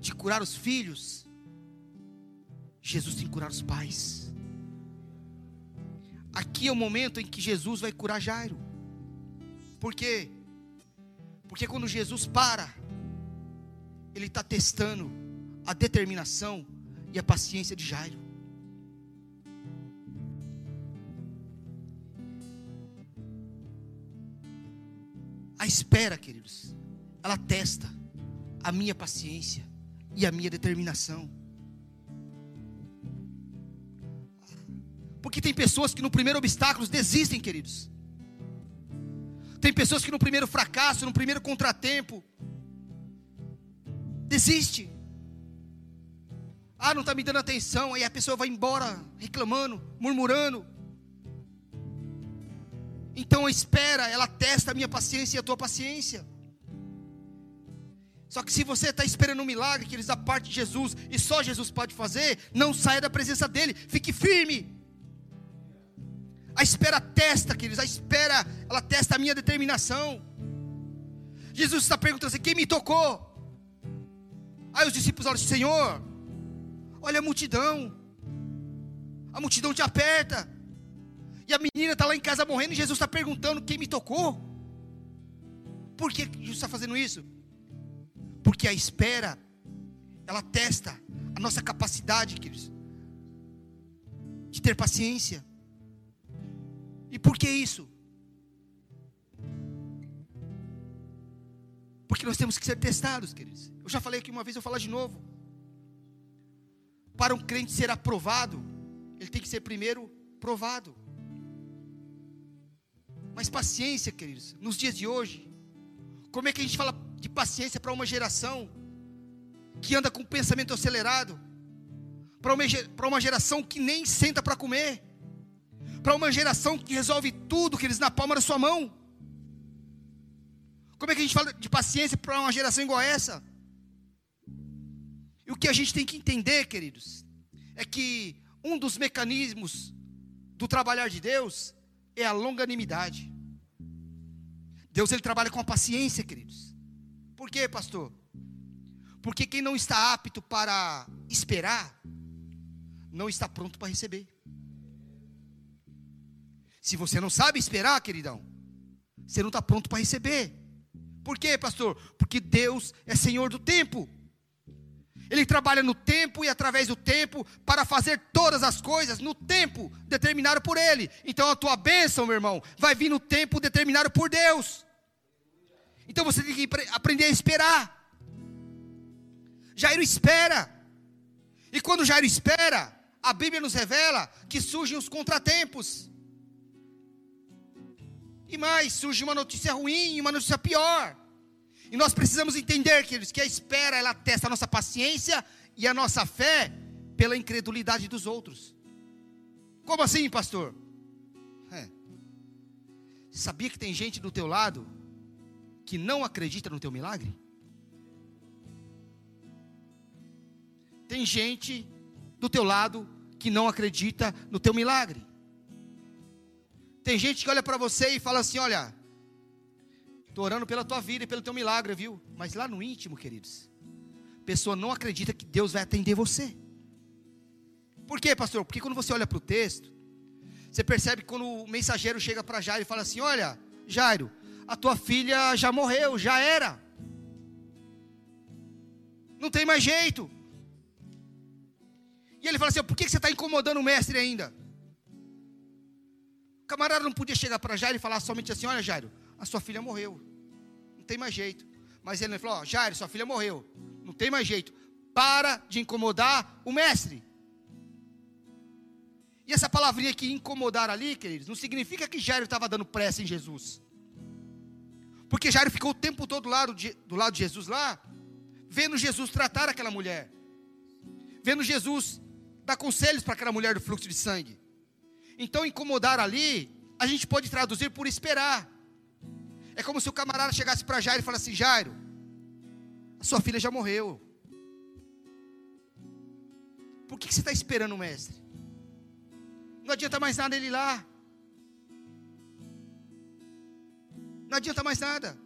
de curar os filhos, Jesus tem que curar os pais. Aqui é o momento em que Jesus vai curar Jairo. Por quê? Porque quando Jesus para, ele está testando a determinação e a paciência de Jairo. A espera, queridos, ela testa a minha paciência e a minha determinação. Porque tem pessoas que no primeiro obstáculo desistem, queridos. Tem pessoas que no primeiro fracasso, no primeiro contratempo, desiste. Ah, não está me dando atenção. Aí a pessoa vai embora reclamando, murmurando. Então espera, ela testa a minha paciência e a tua paciência. Só que se você está esperando um milagre, que eles da parte de Jesus, e só Jesus pode fazer, não saia da presença dele, fique firme. A espera testa, queridos, a espera, ela testa a minha determinação. Jesus está perguntando assim: quem me tocou? Aí os discípulos olham, Senhor, olha a multidão, a multidão te aperta, e a menina está lá em casa morrendo, e Jesus está perguntando quem me tocou. Por que Jesus está fazendo isso? Porque a espera, ela testa a nossa capacidade, queridos, de ter paciência. E por que isso? Porque nós temos que ser testados, queridos. Eu já falei aqui uma vez, eu vou falar de novo. Para um crente ser aprovado, ele tem que ser primeiro provado. Mas paciência, queridos, nos dias de hoje, como é que a gente fala de paciência para uma geração que anda com pensamento acelerado, para uma, geração que nem senta para comer, para uma geração que resolve tudo que eles na palma da sua mão. Como é que a gente fala de paciência para uma geração igual essa? E o que a gente tem que entender, queridos, é que um dos mecanismos do trabalhar de Deus é a longanimidade. Deus ele trabalha com a paciência, queridos. Por quê, pastor? Porque quem não está apto para esperar, não está pronto para receber. Se você não sabe esperar, queridão, você não está pronto para receber. Por quê, pastor? Porque Deus é Senhor do tempo. Ele trabalha no tempo e através do tempo para fazer todas as coisas no tempo determinado por Ele. Então a tua bênção, meu irmão, vai vir no tempo determinado por Deus. Então você tem que aprender a esperar. Jairo espera. E quando Jairo espera, a Bíblia nos revela que surgem os contratempos. E mais, surge uma notícia ruim, uma notícia pior. E nós precisamos entender, queridos, que a espera ela testa a nossa paciência e a nossa fé pela incredulidade dos outros. Como assim, pastor? É. Sabia que tem gente do teu lado que não acredita no teu milagre? Tem gente do teu lado que não acredita no teu milagre. Tem gente que olha para você e fala assim: Olha, estou orando pela tua vida e pelo teu milagre, viu? Mas lá no íntimo, queridos, a pessoa não acredita que Deus vai atender você. Por quê, pastor? Porque quando você olha para o texto, você percebe que quando o mensageiro chega para Jairo e fala assim: Olha, Jairo, a tua filha já morreu, já era. Não tem mais jeito. E ele fala assim: Por que você está incomodando o mestre ainda? Camarada não podia chegar para Jairo e falar somente assim: Olha, Jairo, a sua filha morreu. Não tem mais jeito. Mas ele falou: Jairo, sua filha morreu. Não tem mais jeito. Para de incomodar o mestre. E essa palavrinha aqui, incomodar ali, queridos, não significa que Jairo estava dando pressa em Jesus. Porque Jairo ficou o tempo todo do lado de, do lado de Jesus lá, vendo Jesus tratar aquela mulher, vendo Jesus dar conselhos para aquela mulher do fluxo de sangue. Então, incomodar ali, a gente pode traduzir por esperar. É como se o camarada chegasse para Jairo e falasse assim: Jairo, a sua filha já morreu. Por que você está esperando o mestre? Não adianta mais nada ele ir lá. Não adianta mais nada.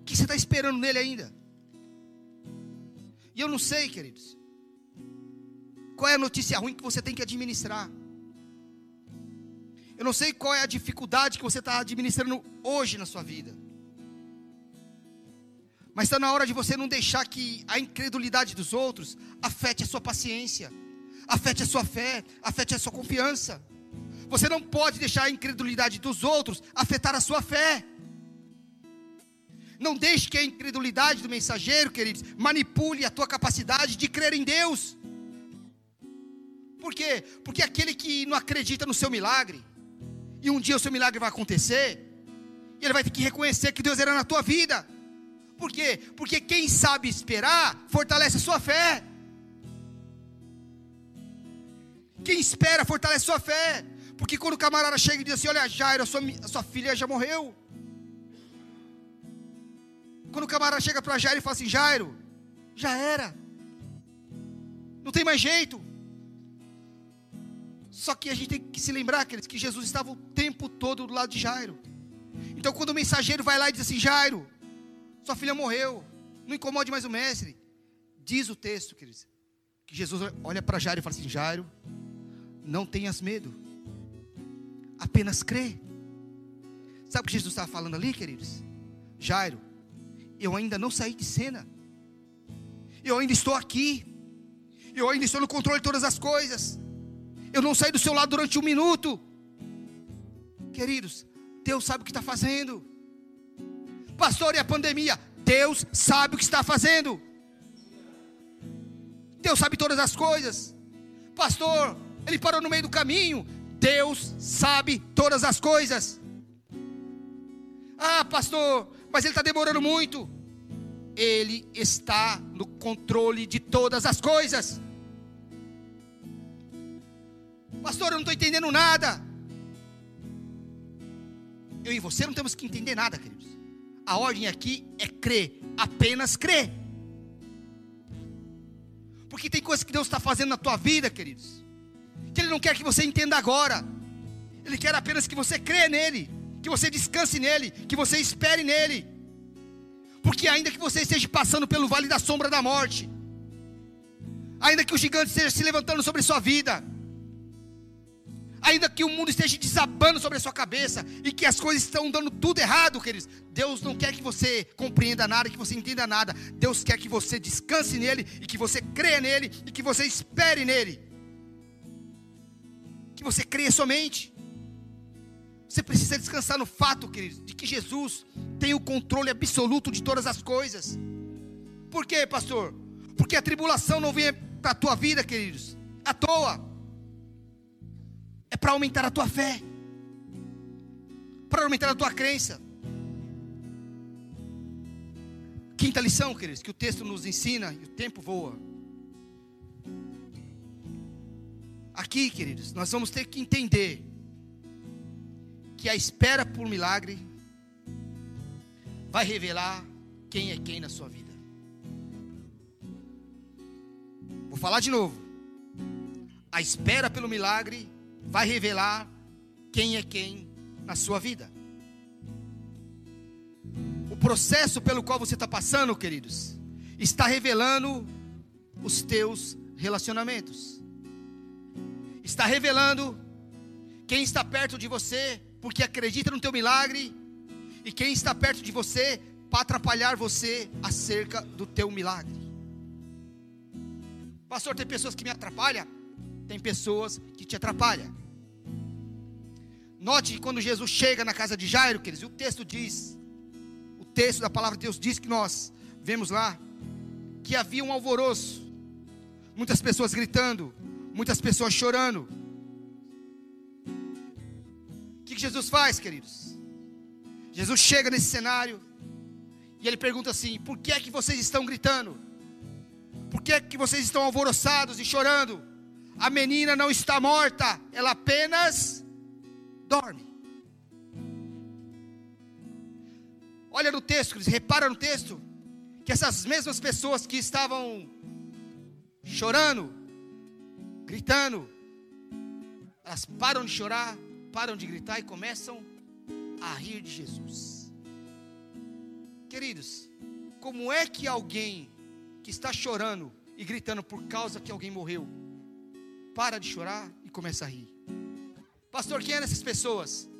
O que você está esperando nele ainda? E eu não sei, queridos. Qual é a notícia ruim que você tem que administrar? Eu não sei qual é a dificuldade que você está administrando hoje na sua vida. Mas está na hora de você não deixar que a incredulidade dos outros afete a sua paciência, afete a sua fé, afete a sua confiança. Você não pode deixar a incredulidade dos outros afetar a sua fé. Não deixe que a incredulidade do mensageiro, queridos, manipule a tua capacidade de crer em Deus. Por quê? Porque aquele que não acredita no seu milagre, e um dia o seu milagre vai acontecer, e ele vai ter que reconhecer que Deus era na tua vida. Por quê? Porque quem sabe esperar fortalece a sua fé. Quem espera fortalece a sua fé. Porque quando o camarada chega e diz assim: Olha, Jairo, a sua, a sua filha já morreu. Quando o camarada chega para Jairo e fala assim: Jairo, já era. Não tem mais jeito. Só que a gente tem que se lembrar, queridos, que Jesus estava o tempo todo do lado de Jairo. Então, quando o mensageiro vai lá e diz assim: Jairo, sua filha morreu, não incomode mais o mestre. Diz o texto, queridos, que Jesus olha para Jairo e fala assim: Jairo, não tenhas medo, apenas crê. Sabe o que Jesus estava falando ali, queridos? Jairo, eu ainda não saí de cena, eu ainda estou aqui, eu ainda estou no controle de todas as coisas. Eu não saí do seu lado durante um minuto. Queridos, Deus sabe o que está fazendo. Pastor, e a pandemia? Deus sabe o que está fazendo. Deus sabe todas as coisas. Pastor, ele parou no meio do caminho. Deus sabe todas as coisas. Ah, pastor, mas ele está demorando muito. Ele está no controle de todas as coisas. Pastor, eu não estou entendendo nada. Eu e você não temos que entender nada, queridos. A ordem aqui é crer, apenas crer. Porque tem coisas que Deus está fazendo na tua vida, queridos, que Ele não quer que você entenda agora. Ele quer apenas que você crê nele, que você descanse nele, que você espere nele. Porque ainda que você esteja passando pelo vale da sombra da morte, ainda que o gigante esteja se levantando sobre sua vida, ainda que o mundo esteja desabando sobre a sua cabeça e que as coisas estão dando tudo errado, queridos, Deus não quer que você compreenda nada, que você entenda nada. Deus quer que você descanse nele e que você creia nele e que você espere nele. Que você creia somente. Você precisa descansar no fato, queridos, de que Jesus tem o controle absoluto de todas as coisas. Por quê, pastor? Porque a tribulação não vem para a tua vida, queridos, à toa é para aumentar a tua fé, para aumentar a tua crença. Quinta lição, queridos, que o texto nos ensina e o tempo voa. Aqui, queridos, nós vamos ter que entender que a espera por milagre vai revelar quem é quem na sua vida. Vou falar de novo. A espera pelo milagre vai revelar quem é quem na sua vida. O processo pelo qual você está passando, queridos, está revelando os teus relacionamentos. Está revelando quem está perto de você porque acredita no teu milagre e quem está perto de você para atrapalhar você acerca do teu milagre. Pastor, tem pessoas que me atrapalham? tem pessoas que te atrapalham. Note que quando Jesus chega na casa de Jairo, queridos, o texto diz, o texto da palavra de Deus diz que nós vemos lá que havia um alvoroço, muitas pessoas gritando, muitas pessoas chorando. O que Jesus faz, queridos? Jesus chega nesse cenário e ele pergunta assim: por que é que vocês estão gritando? Por que é que vocês estão alvoroçados e chorando? A menina não está morta, ela apenas dorme. Olha no texto, repara no texto que essas mesmas pessoas que estavam chorando, gritando, elas param de chorar, param de gritar e começam a rir de Jesus. Queridos, como é que alguém que está chorando e gritando por causa que alguém morreu, para de chorar e começa a rir? Pastor, quem eram essas pessoas?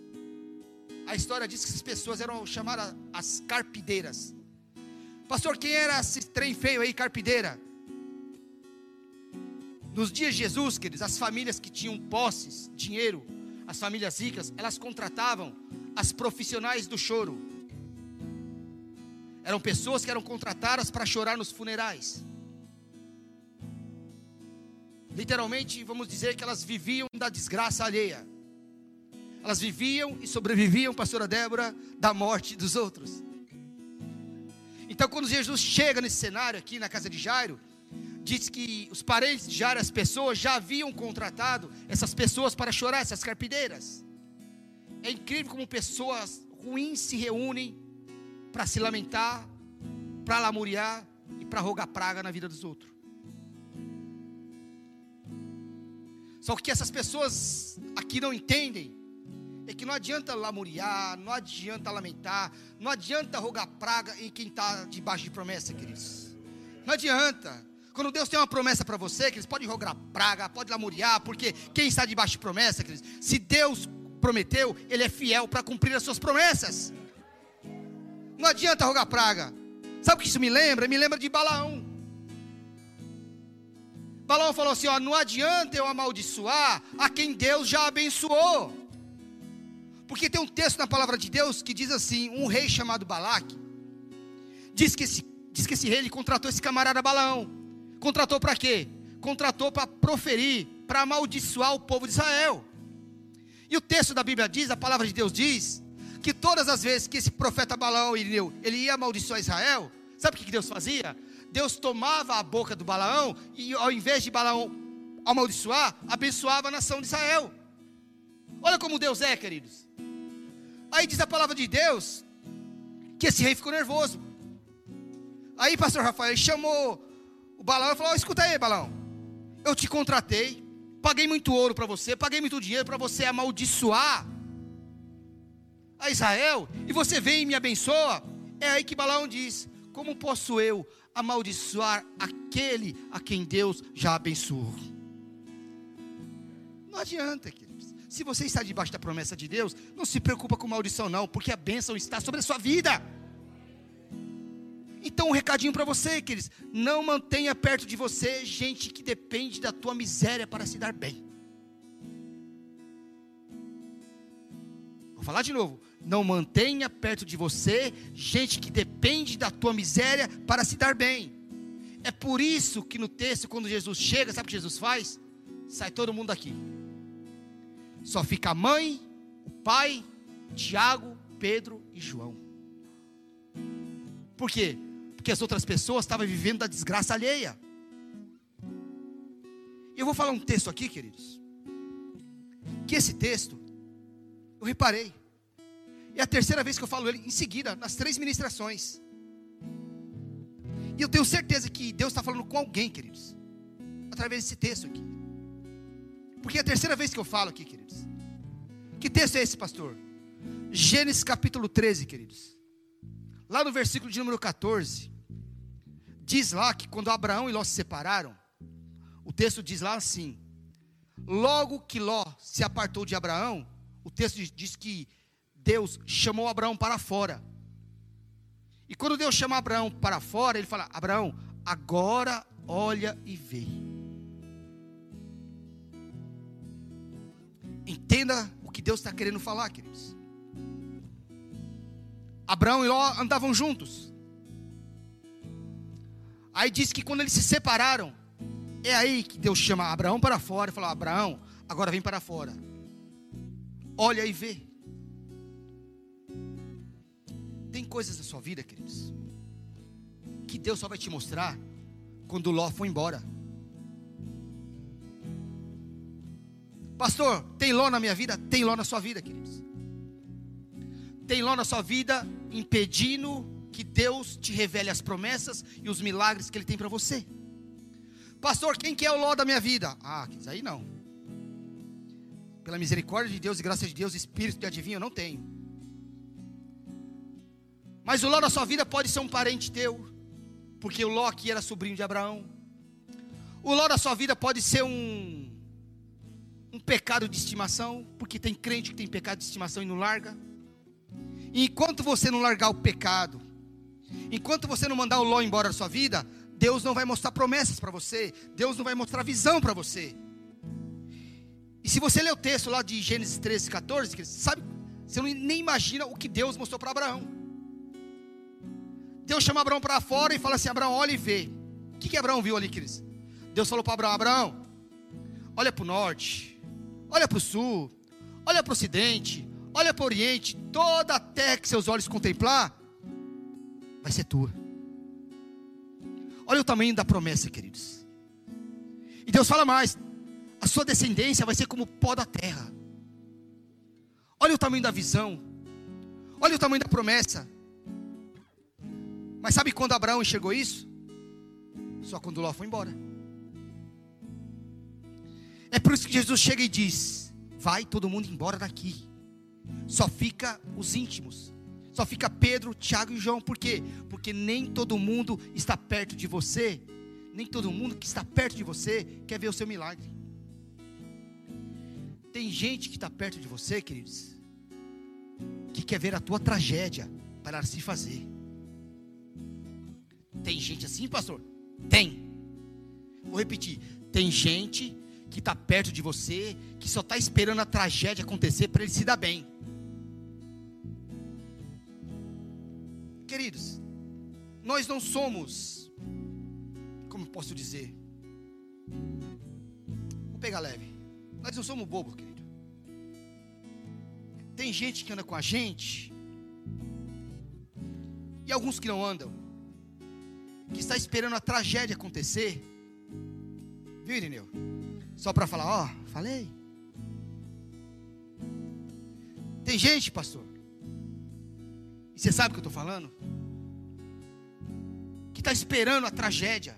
A história diz que essas pessoas eram chamadas as carpideiras. Pastor, quem era esse trem feio aí, carpideira? Nos dias de Jesus, queridos, as famílias que tinham posses, dinheiro, as famílias ricas, elas contratavam as profissionais do choro. Eram pessoas que eram contratadas para chorar nos funerais. Literalmente, vamos dizer que elas viviam da desgraça alheia. Elas viviam e sobreviviam, pastora Débora, da morte dos outros. Então, quando Jesus chega nesse cenário aqui na casa de Jairo, diz que os parentes de Jairo, as pessoas, já haviam contratado essas pessoas para chorar, essas carpideiras. É incrível como pessoas ruins se reúnem para se lamentar, para lamuriar e para rogar praga na vida dos outros. Só que essas pessoas aqui não entendem é que não adianta lamuriar, não adianta lamentar, não adianta rogar praga em quem está debaixo de promessa, queridos. Não adianta. Quando Deus tem uma promessa para você, queridos, pode rogar praga, pode lamuriar, porque quem está debaixo de promessa, queridos, se Deus prometeu, Ele é fiel para cumprir as suas promessas. Não adianta rogar praga. Sabe o que isso me lembra? Me lembra de Balaão. Balaão falou assim: ó, não adianta eu amaldiçoar a quem Deus já abençoou. Porque tem um texto na palavra de Deus que diz assim: um rei chamado Balaque, diz que esse, diz que esse rei ele contratou esse camarada Balaão. Contratou para quê? Contratou para proferir, para amaldiçoar o povo de Israel. E o texto da Bíblia diz, a palavra de Deus diz, que todas as vezes que esse profeta Balaão Irineu, ele ia amaldiçoar Israel, sabe o que Deus fazia? Deus tomava a boca do Balaão e ao invés de Balaão amaldiçoar, abençoava a nação de Israel. Olha como Deus é, queridos. Aí diz a palavra de Deus que esse rei ficou nervoso. Aí, pastor Rafael chamou o Balão falou: escuta aí, Balão. Eu te contratei, paguei muito ouro para você, paguei muito dinheiro para você amaldiçoar a Israel, e você vem e me abençoa. É aí que Balão diz: Como posso eu amaldiçoar aquele a quem Deus já abençoou? Não adianta, queridos. Se você está debaixo da promessa de Deus, não se preocupa com maldição, não, porque a bênção está sobre a sua vida. Então, um recadinho para você, queridos: não mantenha perto de você gente que depende da tua miséria para se dar bem. Vou falar de novo. Não mantenha perto de você gente que depende da tua miséria para se dar bem. É por isso que no texto, quando Jesus chega, sabe o que Jesus faz? Sai todo mundo daqui. Só fica a mãe, o pai, Tiago, Pedro e João. Por quê? porque as outras pessoas estavam vivendo da desgraça alheia. Eu vou falar um texto aqui, queridos. Que esse texto, eu reparei. É a terceira vez que eu falo ele em seguida, nas três ministrações. E eu tenho certeza que Deus está falando com alguém, queridos. Através desse texto aqui. Porque é a terceira vez que eu falo aqui, queridos. Que texto é esse, pastor? Gênesis capítulo 13, queridos. Lá no versículo de número 14. Diz lá que quando Abraão e Ló se separaram, o texto diz lá assim: logo que Ló se apartou de Abraão, o texto diz que Deus chamou Abraão para fora. E quando Deus chama Abraão para fora, ele fala: Abraão, agora olha e vê. Entenda o que Deus está querendo falar, queridos. Abraão e Ló andavam juntos. Aí diz que quando eles se separaram, é aí que Deus chama Abraão para fora e fala: Abraão, agora vem para fora. Olha e vê. Tem coisas na sua vida, queridos, que Deus só vai te mostrar quando Ló for embora. Pastor, tem Ló na minha vida? Tem Ló na sua vida, queridos. Tem Ló na sua vida impedindo que Deus te revele as promessas e os milagres que Ele tem para você. Pastor, quem que é o Ló da minha vida? Ah, aí não. Pela misericórdia de Deus e graça de Deus, espírito de adivinho eu não tenho. Mas o Ló da sua vida pode ser um parente teu, porque o Ló aqui era sobrinho de Abraão. O Ló da sua vida pode ser um pecado de estimação, porque tem crente que tem pecado de estimação e não larga. E enquanto você não largar o pecado, enquanto você não mandar o Ló embora da sua vida, Deus não vai mostrar promessas para você, Deus não vai mostrar visão para você. E se você ler o texto lá de Gênesis 13, 14, sabe, você nem imagina o que Deus mostrou para Abraão. Deus chama Abraão para fora e fala assim: Abraão, olha e vê. O que, que Abraão viu ali, Cris? Deus falou para Abraão: Abraão, olha para o norte, olha para o sul, olha para o ocidente, olha para o oriente, toda a terra que seus olhos contemplar, vai ser tua. Olha o tamanho da promessa, queridos. E Deus fala mais: a sua descendência vai ser como o pó da terra. Olha o tamanho da visão. Olha o tamanho da promessa. Mas sabe quando Abraão enxergou isso? Só quando Ló foi embora. É por isso que Jesus chega e diz: Vai todo mundo embora daqui. Só fica os íntimos. Só fica Pedro, Tiago e João. Por quê? Porque nem todo mundo está perto de você. Nem todo mundo que está perto de você quer ver o seu milagre. Tem gente que está perto de você, queridos, que quer ver a tua tragédia para se fazer. Tem gente assim, pastor? Tem. Vou repetir. Tem gente que está perto de você, que só está esperando a tragédia acontecer para ele se dar bem. Queridos, nós não somos, como posso dizer, vou pegar leve, nós não somos bobos, querido. Tem gente que anda com a gente, e alguns que não andam, que está esperando a tragédia acontecer, viu, Irineu? Só para falar, ó, oh, falei. Tem gente, pastor, e você sabe o que eu estou falando? Que está esperando a tragédia.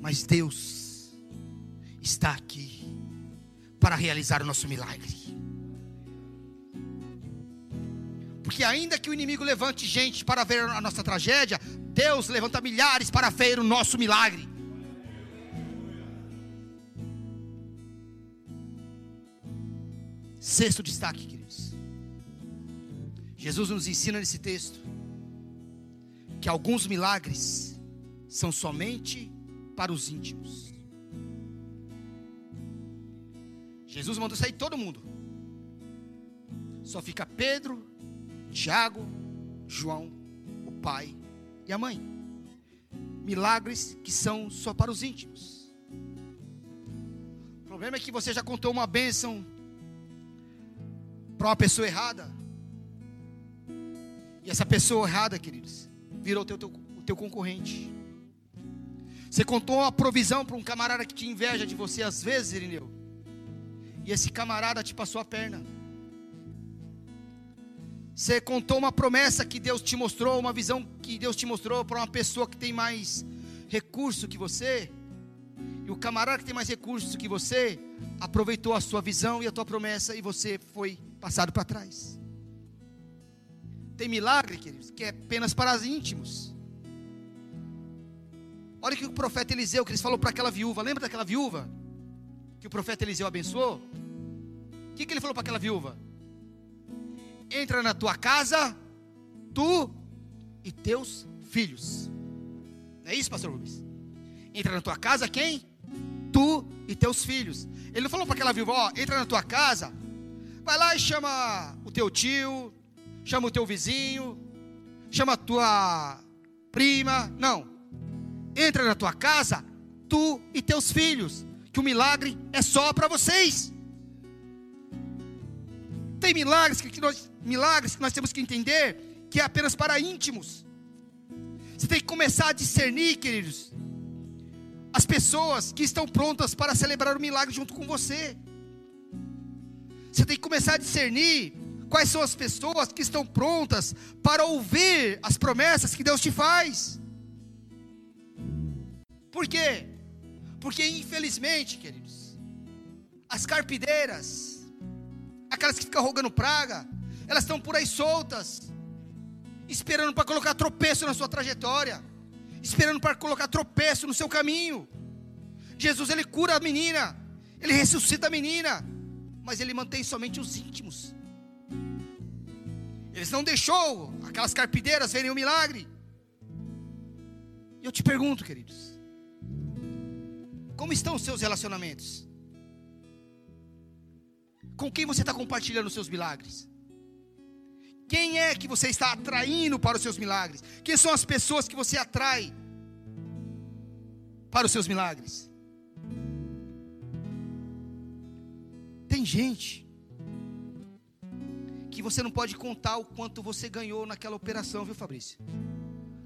Mas Deus está aqui para realizar o nosso milagre. Porque ainda que o inimigo levante gente para ver a nossa tragédia, Deus levanta milhares para ver o nosso milagre. Sexto destaque, queridos. Jesus nos ensina nesse texto que alguns milagres são somente para os íntimos. Jesus mandou sair todo mundo. Só fica Pedro, Tiago, João, o pai e a mãe. Milagres que são só para os íntimos. O problema é que você já contou uma bênção para uma pessoa errada. E essa pessoa errada, queridos, virou o teu, teu, o teu concorrente. Você contou uma provisão para um camarada que te inveja de você às vezes, Irineu. E esse camarada te passou a perna. Você contou uma promessa que Deus te mostrou, uma visão que Deus te mostrou para uma pessoa que tem mais recurso que você. E o camarada que tem mais recursos que você aproveitou a sua visão e a tua promessa e você foi passado para trás. Tem milagre, queridos, que é apenas para os íntimos. Olha o que o profeta Eliseu, que ele falou para aquela viúva. Lembra daquela viúva? Que o profeta Eliseu abençoou? O que, que ele falou para aquela viúva? Entra na tua casa, tu e teus filhos. Não é isso, pastor Rubens? Entra na tua casa quem? Tu e teus filhos. Ele não falou para aquela viúva, ó, entra na tua casa, vai lá e chama o teu tio, chama o teu vizinho, chama a tua prima. Não. Entra na tua casa, tu e teus filhos, que o milagre é só para vocês. Tem milagres que nós, milagres que nós temos que entender que é apenas para íntimos. Você tem que começar a discernir, queridos, as pessoas que estão prontas para celebrar o milagre junto com você. Você tem que começar a discernir quais são as pessoas que estão prontas para ouvir as promessas que Deus te faz. Por quê? Porque infelizmente, queridos, as carpideiras, aquelas que ficam rogando praga, elas estão por aí soltas, esperando para colocar tropeço na sua trajetória, esperando para colocar tropeço no seu caminho. Jesus ele cura a menina, ele ressuscita a menina, mas ele mantém somente os íntimos. Eles não deixou aquelas carpideiras verem o milagre. E eu te pergunto, queridos, como estão os seus relacionamentos? Com quem você está compartilhando os seus milagres? Quem é que você está atraindo para os seus milagres? Quem são as pessoas que você atrai para os seus milagres? Tem gente que você não pode contar o quanto você ganhou naquela operação, viu, Fabrício?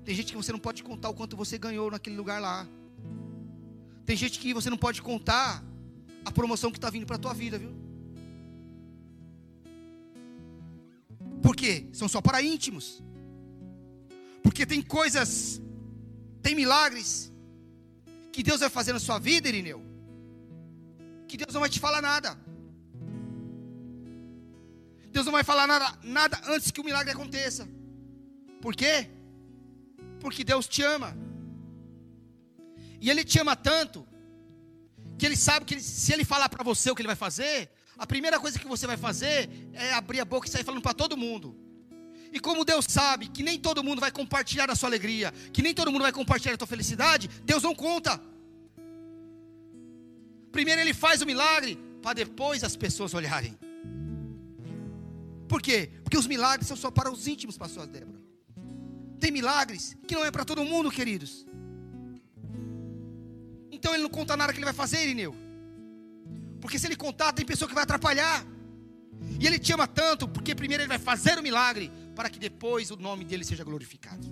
Tem gente que você não pode contar o quanto você ganhou naquele lugar lá. Tem gente que você não pode contar a promoção que está vindo para a tua vida, viu? Por quê? São só para íntimos. Porque tem coisas, tem milagres que Deus vai fazer na sua vida, Irineu. Que Deus não vai te falar nada. Deus não vai falar nada, nada antes que o milagre aconteça. Por quê? Porque Deus te ama. E Ele te ama tanto que Ele sabe que ele, se Ele falar para você o que Ele vai fazer, a primeira coisa que você vai fazer é abrir a boca e sair falando para todo mundo. E como Deus sabe que nem todo mundo vai compartilhar a sua alegria, que nem todo mundo vai compartilhar a tua felicidade, Deus não conta. Primeiro Ele faz o milagre, para depois as pessoas olharem. Por quê? Porque os milagres são só para os íntimos, pastor Débora. Tem milagres que não é para todo mundo, queridos. Então ele não conta nada que ele vai fazer, Irineu. Porque se ele contar, tem pessoa que vai atrapalhar. E ele te ama tanto, porque primeiro ele vai fazer o milagre, para que depois o nome dele seja glorificado.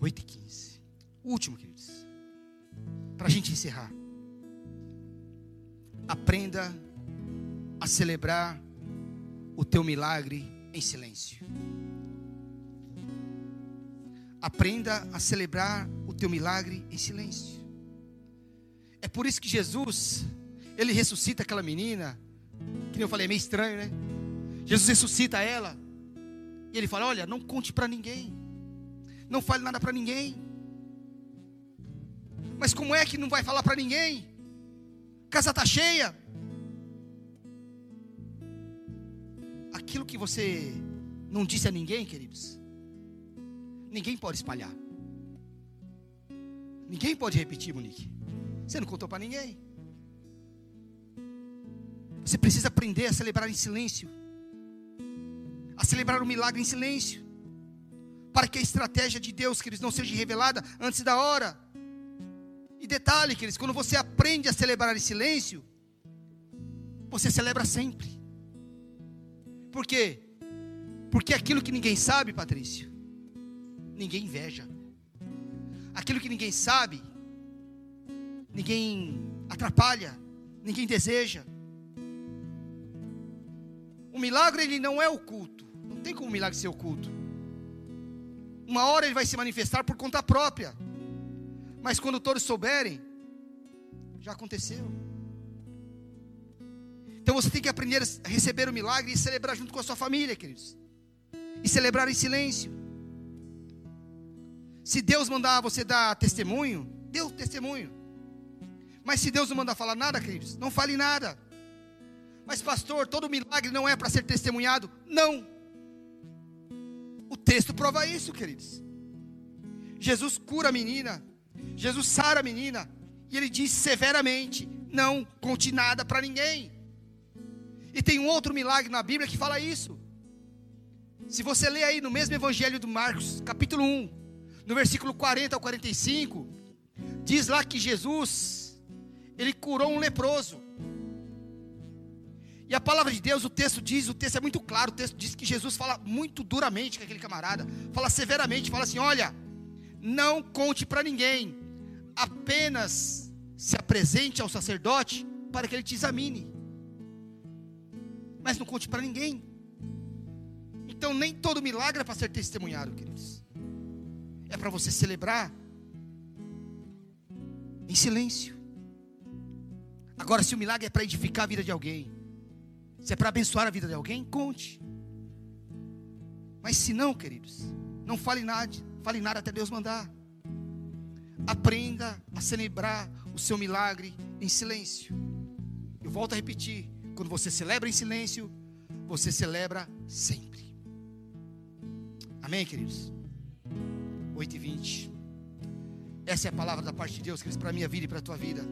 8 e 15. Último, queridos. Para a gente encerrar. Aprenda a celebrar o teu milagre em silêncio. Aprenda a celebrar o teu milagre em silêncio. É por isso que Jesus, ele ressuscita aquela menina, que eu falei, é meio estranho, né? Jesus ressuscita ela, e ele fala: Olha, não conte para ninguém, não fale nada para ninguém. Mas como é que não vai falar para ninguém? Casa está cheia. Aquilo que você não disse a ninguém, queridos, ninguém pode espalhar. Ninguém pode repetir, Monique. Você não contou para ninguém. Você precisa aprender a celebrar em silêncio. A celebrar o milagre em silêncio. Para que a estratégia de Deus, que eles não seja revelada antes da hora. E detalhe, queridos, quando você aprende a celebrar em silêncio, você celebra sempre. Por quê? Porque aquilo que ninguém sabe, Patrício, ninguém inveja. Aquilo que ninguém sabe, ninguém atrapalha, ninguém deseja. O milagre ele não é oculto. Não tem como o milagre ser oculto. Uma hora ele vai se manifestar por conta própria. Mas quando todos souberem, já aconteceu. Então você tem que aprender a receber o milagre e celebrar junto com a sua família, queridos. E celebrar em silêncio. Se Deus mandar você dar testemunho, dê o testemunho. Mas se Deus não mandar falar nada, queridos, não fale nada. Mas, pastor, todo milagre não é para ser testemunhado? Não. O texto prova isso, queridos. Jesus cura a menina Jesus sara a menina e ele diz severamente: Não conte nada para ninguém. E tem um outro milagre na Bíblia que fala isso. Se você ler aí no mesmo Evangelho do Marcos, capítulo 1, no versículo 40 ao 45, diz lá que Jesus, ele curou um leproso. E a palavra de Deus, o texto diz, o texto é muito claro, o texto diz que Jesus fala muito duramente com aquele camarada, fala severamente, fala assim: olha, não conte para ninguém, apenas se apresente ao sacerdote para que ele te examine. Mas não conte para ninguém. Então nem todo milagre é para ser testemunhado, queridos. É para você celebrar em silêncio. Agora, se o milagre é para edificar a vida de alguém, se é para abençoar a vida de alguém, conte. Mas se não, queridos, não fale nada, fale nada até Deus mandar. Aprenda a celebrar o seu milagre em silêncio. Eu volto a repetir: quando você celebra em silêncio, você celebra sempre. Amém, queridos? 8 e 20. Essa é a palavra da parte de Deus, queridos, para a minha vida e para a tua vida.